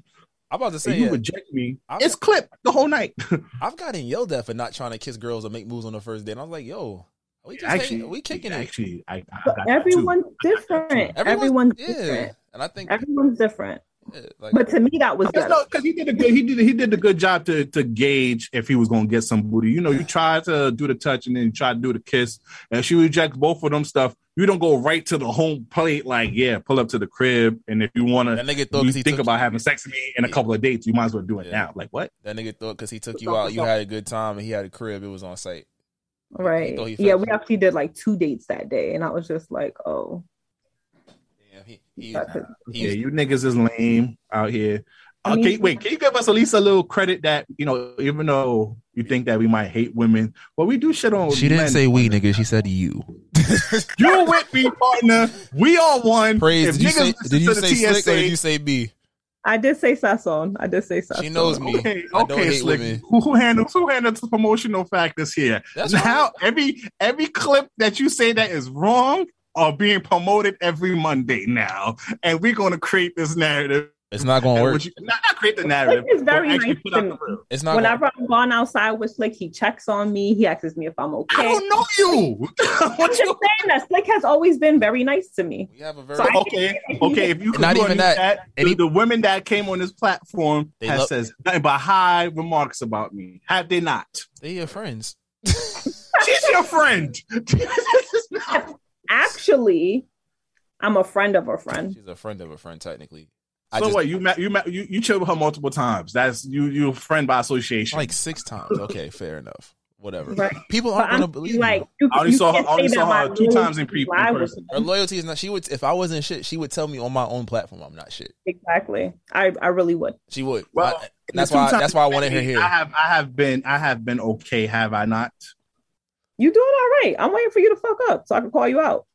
about to say you yeah. reject me, I'm- it's clipped the whole night. I've gotten yelled at for not trying to kiss girls or make moves on the first date. And I was like, yo, we just actually, hang- we kicking it. actually, I, I But got that too. everyone's different. Everyone's yeah. different. And I think Everyone's different. Yeah, like, But to me, that was Because ghetto. no, 'cause he did a good he did he did a good job to to gauge if he was gonna get some booty. You know, you try to do the touch and then you try to do the kiss, and she rejects both of them stuff. You don't go right to the home plate like, yeah, pull up to the crib, and if you want that to nigga thought you because he think took about having sex with me in a couple of dates, you might as well do it now. Like what? that nigga thought because he took you out, you had a good time, and he had a crib. It was on site. Right. Yeah, we actually did like two dates that day, and I was just like, oh. Yeah, he, he, Yeah, you niggas is lame out here. I Okay, mean- wait, can you give us at least a little credit that you know, even though you think that we might hate women, but we do shit on. She didn't men. say we, nigga. She said you. You with me, partner. We all one. Praise. If Did you niggas say? Did you to the say slick or did you say B? I did say Sazon. I did say Sazon. She knows me. Okay, okay, hate Slick. women. Who, who handles who handles the promotional factors here? That's now every every clip that you say that is wrong are being promoted every Monday now, and we're going to create this narrative. It's not gonna work. what you- not, not create the narrative. Slick is very but nice put to me. It's not. Whenever I'm gone outside with Slick, he checks on me. He asks me if I'm okay. I don't know you. I'm just saying that Slick has always been very nice to me. We have a very So okay, okay. If you could Not do even any that. the, Any- the women that came on this platform They has love- says nothing but high remarks about me. Have they not? they your friends. She's your friend. Actually, I'm a friend of a friend. She's a friend of a friend, technically. I so just, what? You met you met you you chilled with her multiple times. That's you you a friend by association. like six times. Okay, fair enough. Whatever. Right. People aren't gonna I'm believe like, you. you, I only you saw her- only saw her two times in pre- in person. Her loyalty is not. She would if I wasn't shit. She would tell me on my own platform I'm not shit. Exactly. I, I really would. She would. Well, I- that's why. times That's why I wanted her here. I have I have been I have been okay. Have I not? You doing all right. I'm waiting for you to fuck up so I can call you out.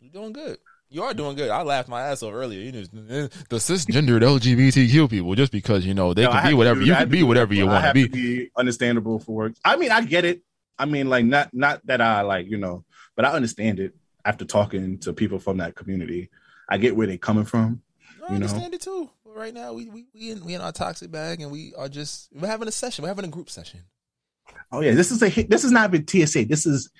You're doing good. You are doing good. I laughed my ass off earlier. You just the cisgendered LGBTQ people, just because you know they No, can be whatever you can be whatever you want to be. be understandable for work. I mean, I get it. I mean, like not not that I like you know, but I understand it after talking to people from that community. I get where they're coming from. I you know? understand it too. But right now, we we we in, we in our toxic bag, and we are just we're having a session. We're having a group session. Oh yeah, this is a this is not even TSA. This is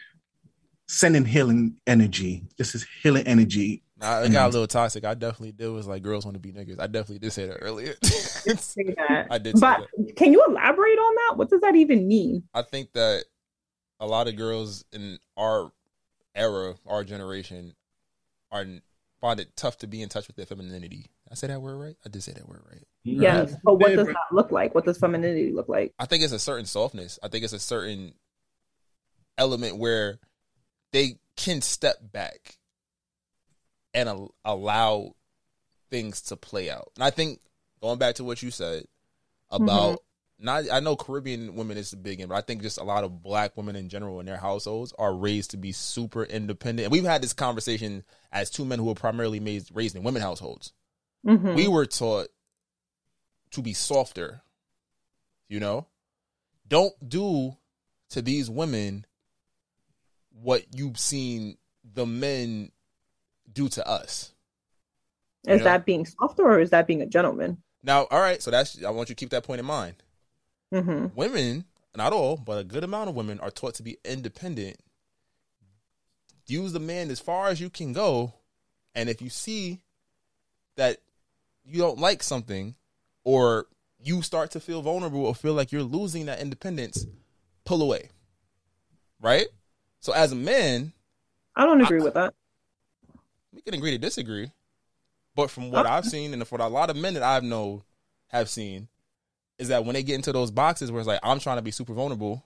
sending healing energy. This is healing energy. Nah, it got a mm. little toxic. I definitely did. Was like girls want to be niggas. I definitely did say that earlier. Say that. I did say But can you elaborate on that? What does that even mean? I think that a lot of girls in our era, our generation, are find it tough to be in touch with their femininity. I say that word right? I did say that word right. Yes. But what does that look like? What does femininity look like? I think it's a certain softness. I think it's a certain element where they can step back and al- allow things to play out. And I think going back to what you said about not I know Caribbean women is the big in, but I think just a lot of black women in general in their households are raised to be super independent. And we've had this conversation as two men who were primarily made, raised in women households. Mhm. We were taught to be softer, you know? Don't do to these women what you've seen the men do to us. Is know? that being softer or is that being a gentleman? Now, all right, so that's I want you to keep that point in mind. hmm Women, not all, but a good amount of women are taught to be independent. Use the man as far as you can go, and if you see that you don't like something, or you start to feel vulnerable or feel like you're losing that independence, pull away. Right? So as a man, I don't agree with that. we can agree to disagree. But from what I've seen and for a lot of men that I've known have seen, is that when they get into those boxes where it's like I'm trying to be super vulnerable,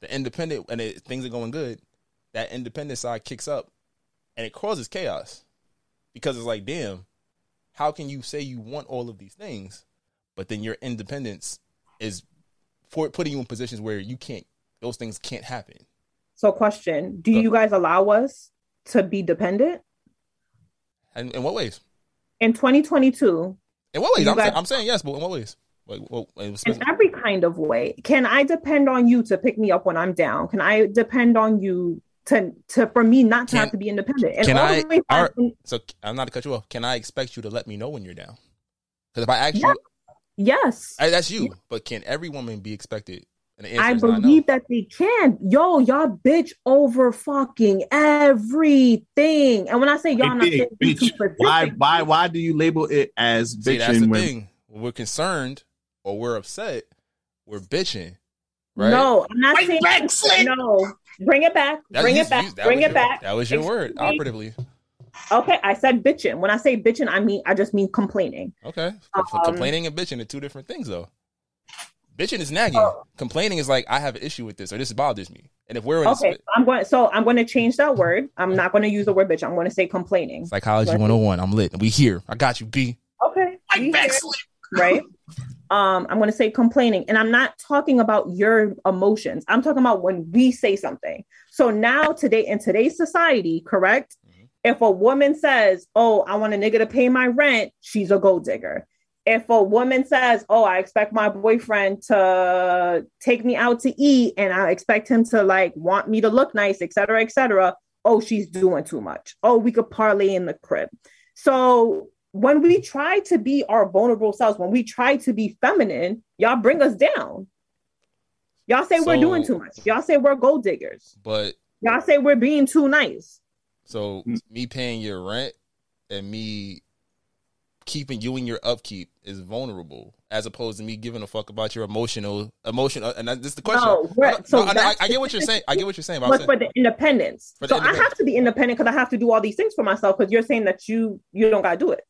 the independent and it, things are going good, that independent side kicks up, and it causes chaos because it's like, damn, how can you say you want all of these things, but then your independence is for putting you in positions where you can't, those things can't happen. So, question: Do you guys allow us to be dependent And in what ways? in 2022? In what ways? I'm, guys- saying, I'm saying yes, but in what ways? Like, well, in every kind of way. Can I depend on you to pick me up when I'm down? Can I depend on you to to for me not to have to be independent? And Can I? the way all back- right, so I'm not to cut you off. Can I expect you to let me know when you're down? Because if I ask Yeah. you, yes, I, that's you. But can every woman be expected? And the I is not no. believe that they can. Yo, y'all bitch over fucking everything. And when I say y'all, I'm not Hey, saying bitch, why why why do you label it as See, that's bitching the when thing. When we're concerned or we're upset, we're bitching, right? No, I'm not saying no. Bring it back. That's- bring it back. you- Bring it your- back. That was your word, Excuse me. operatively. Okay, I said bitching. When I say bitching, I mean I just mean complaining. Okay. Um, Complaining and bitching are two different things, though. Bitching is nagging. Oh. Complaining is like I have an issue with this or this bothers me. And if we're in a Okay, I'm going. So I'm going to change that word. I'm not going to use the word bitch. I'm going to say complaining. psychology Right? 101, I'm lit. We here. I got you, B. Okay. we here, right? Um, I'm going to say complaining, and I'm not talking about your emotions. I'm talking about when we say something. So now, today, in today's society, correct? If a woman says, "Oh, I want a nigga to pay my rent," she's a gold digger. If a woman says, "Oh, I expect my boyfriend to take me out to eat, and I expect him to like want me to look nice, etc., etc., oh, she's doing too much. Oh, we could parlay in the crib. So when we try to be our vulnerable selves, when we try to be feminine, y'all bring us down. Y'all say we're doing too much. Y'all say we're gold diggers. But Y'all say we're being too nice. So mm. me paying your rent and me keeping you in your upkeep is vulnerable, as opposed to me giving a fuck about your emotional emotional. And that- this is the question. No, we're- No, so no, I, that's I get what you're saying. I get what you're saying. But But saying, for the independence. For the so I have to be independent because I have to do all these things for myself. Because you're saying that you you don't gotta do it.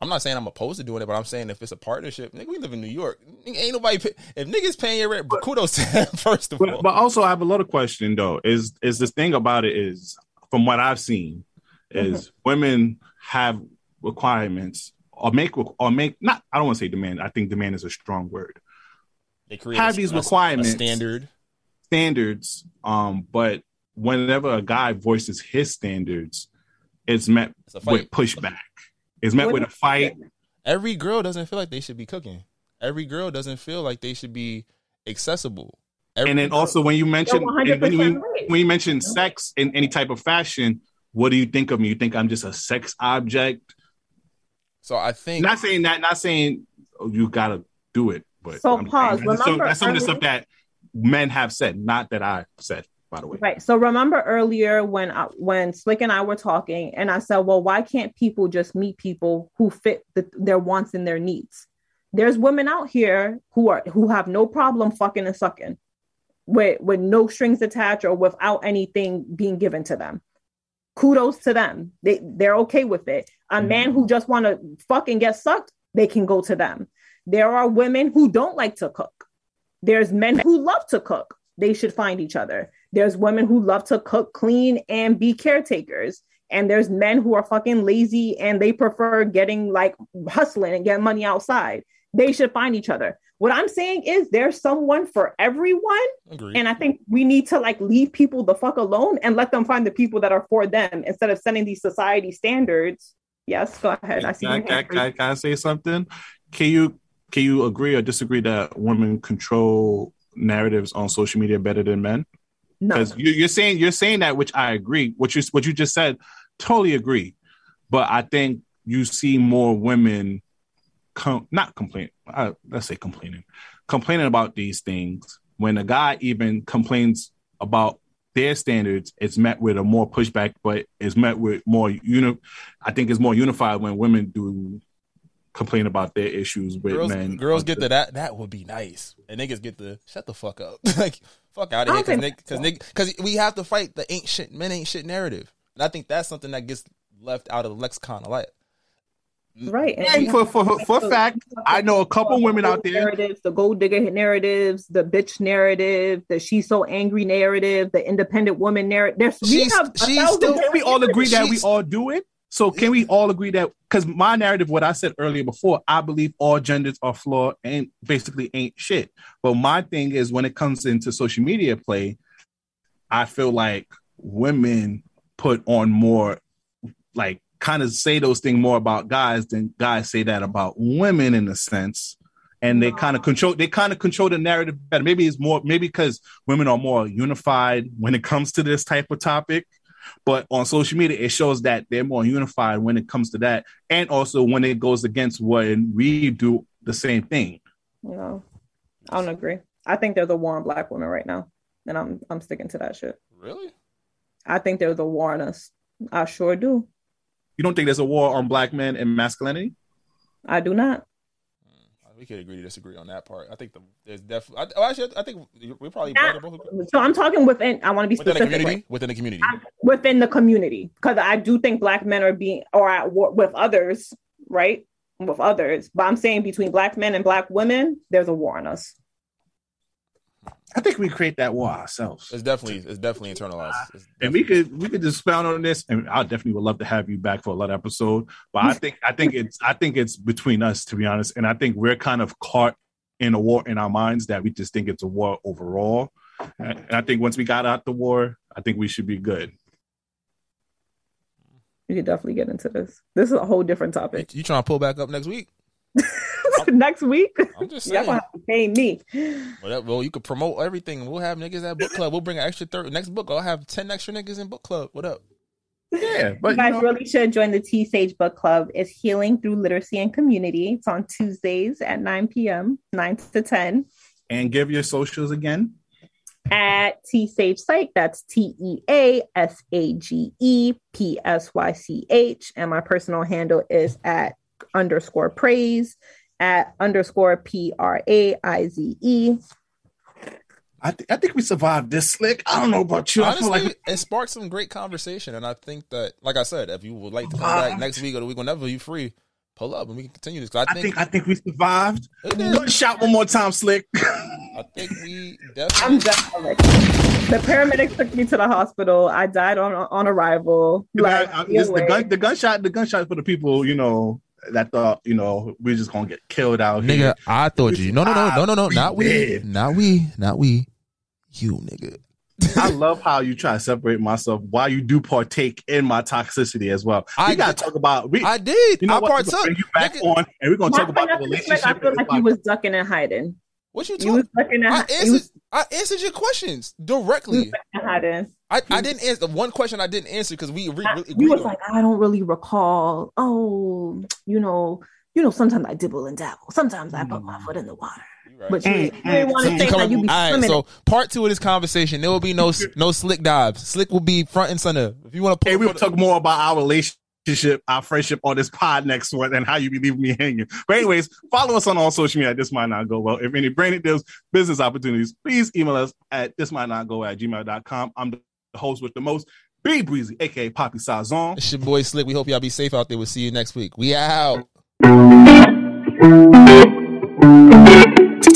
I'm not saying I'm opposed to doing it, but I'm saying if it's a partnership, nigga, we live in New York. Ain't nobody pay, if niggas paying your rent. Kudos to them, first of all. But, but also, I have a lot of question though. Is is this thing about it is from what I've seen is women have requirements or make or make not. I don't want to say demand. I think demand is a strong word. They create have a- these a- a requirements, standard. standards. Um, but whenever a guy voices his standards, it's met a fight. with pushback. It's met with a fight. Every girl doesn't feel like they should be cooking. Every girl doesn't feel like they should be accessible. Every and then also when you mention when, you, when you mention sex in any type of fashion, what do you think of me? You think I'm just a sex object? So I think not saying that, not saying oh, you gotta do it, but So I'm pause. saying that's, some, Remember that's some of the stuff that men have said, not that I said, by the way. Right. So remember earlier when I, when Slick and I were talking, and I said, "Well, why can't people just meet people who fit the, their wants and their needs?" There's women out here who are who have no problem fucking and sucking, with with no strings attached or without anything being given to them. Kudos to them. They they're okay with it. A mm-hmm. man who just want to fuck and get sucked, they can go to them. There are women who don't like to cook. There's men who love to cook. They should find each other. There's women who love to cook, clean, and be caretakers. and there's men who are fucking lazy and they prefer getting like hustling and getting money outside. They should find each other. What I'm saying is there's someone for everyone. Agreed. And I think we need to like leave people the fuck alone and let them find the people that are for them instead of setting these society standards. Yes, go ahead. I see Can I, can, I- can I- can I say something? Can you can you agree or disagree that women control narratives on social media better than men? No. Because you, you're saying you're saying that, which I agree. What you what you just said, totally agree. But I think you see more women, com- not complain. Uh, let's say complaining, complaining about these things. When a guy even complains about their standards, it's met with a more pushback, but it's met with more uni- I think it's more unified when women do complain about their issues with girls, men. girls get the that that would be nice, and niggas get the shut the fuck up, like fuck out of here, don't because because because we have to fight the ain't shit men ain't shit narrative, and I think that's something that gets left out of the lexicon a lot. Right. And for for for fact, I know a couple women out there. narratives, the gold digger narratives, the bitch narrative, the she's so angry narrative, the independent woman narrative. There's we have she's still- Can we all agree that we all do it? So can we all agree that because my narrative, what I said earlier before, I believe all genders are flawed and basically ain't shit. But my thing is when it comes into social media play, I feel like women put on more like kind of say those things more about guys than guys say that about women in a sense. And they kind of control they kind of control the narrative better. Maybe it's more maybe because women are more unified when it comes to this type of topic. But on social media, it shows that they're more unified when it comes to that, and also when it goes against when we do the same thing. No, I don't agree. I think there's a war on black women right now, and I'm I'm sticking to that shit. Really? I think there's a war on us. I sure do. You don't think there's a war on black men and masculinity? I do not. Mm, we could agree to disagree on that part. I think the, there's definitely. I, well, actually, I think we're probably better both. So I'm talking within. I want to be within the specific. community. right? Within the community. within the community because I do think black men are being or at war with others, right? With others, but I'm saying between black men and black women, there's a war on us. I think we create that war ourselves. It's definitely it's definitely internalized. It's and we could we could just expound on this, and I definitely would love to have you back for another episode. But I think I think it's I think it's between us to be honest, and I think we're kind of caught in a war in our minds that we just think it's a war overall. And I think once we got out the war, I think we should be good. We could definitely get into this. This is a whole different topic. You trying to pull back up next week? Next week, I'm just y'all gonna have to pay me. Well, well, you could promote everything. We'll have niggas at book club. We'll bring an extra third next book. I'll have ten extra niggas in book club. What up? Yeah, but you guys really should join the Tea Sage Book Club. It's healing through literacy and community. It's on Tuesdays at 9 p.m., 9 to 10 And give your socials again. at Tea Sage Psych. That's T E A S A G E P S Y C H. And my personal handle is at underscore praise at underscore P R A I Z E. I, th- I think we survived this slick. I don't know about you. I Honestly, feel like it sparked some great conversation, and I think that, like I said, if you would like to come Uh, back next week or the week whenever you're free, pull up and we can continue this. I I think, think I think we survived. It is. Gunshot one more time, slick. I think we definitely. I'm definitely. done. The paramedics took me to the hospital. I died on on arrival. Like, I- I- the gun, the gunshot, the gunshot for the people, you know, that thought, you know, we're just gonna get killed out here. Nigga, I thought you. No, no, no, no, no, no. Not we. Not we. Not we. You, nigga. I love how you try to separate myself while you do partake in my toxicity as well. I we gotta talk about. We, I did. You know I what? We're partook. bring you back on, and we're gonna talk about the Like, relationship. I feel like you was ducking and hiding. What you You was talking? ducking and I answered. Was I answered your questions directly. ducking. I, I didn't answer the one question I didn't answer because we re- really You was on. like, I don't really recall. Oh, you know, you know, sometimes I dibble and dabble. Sometimes I put my mm. foot in the water. But you, you didn't want to You say coming- that you be all right, swimming. so part two of this conversation, there will be no no slick dives. Slick will be front and center. If you want to, Hey, we'll talk more about our relationship, our friendship on this pod next one, and how you be leaving me hanging. But anyways, follow us on all social media. This might not go well. If any branded deals, business opportunities, please email us at this might not go at gmail.com. I'm the host with the most, B Breezy, aka Poppy Sazon. It's your boy Slick. We hope y'all be safe out there. We'll see you next week. We out.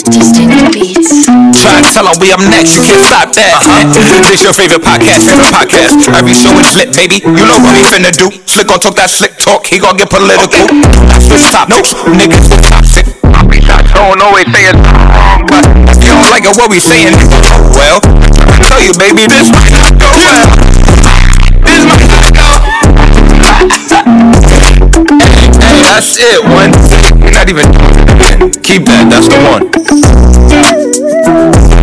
Fact Tell them we up next, you can't stop that. This your favorite podcast, favorite podcast. Every show is lit, baby. You know what we finna do. Slick gon' talk that slick talk, he gon' get political. That's switch topics, niggas is toxic. I'll be shots don't always say it's wrong, but if you don't like it, what we saying? Well, I tell you, baby, this might not go well. This might not go. Hey, that's it. One not even Keep that, that's the one.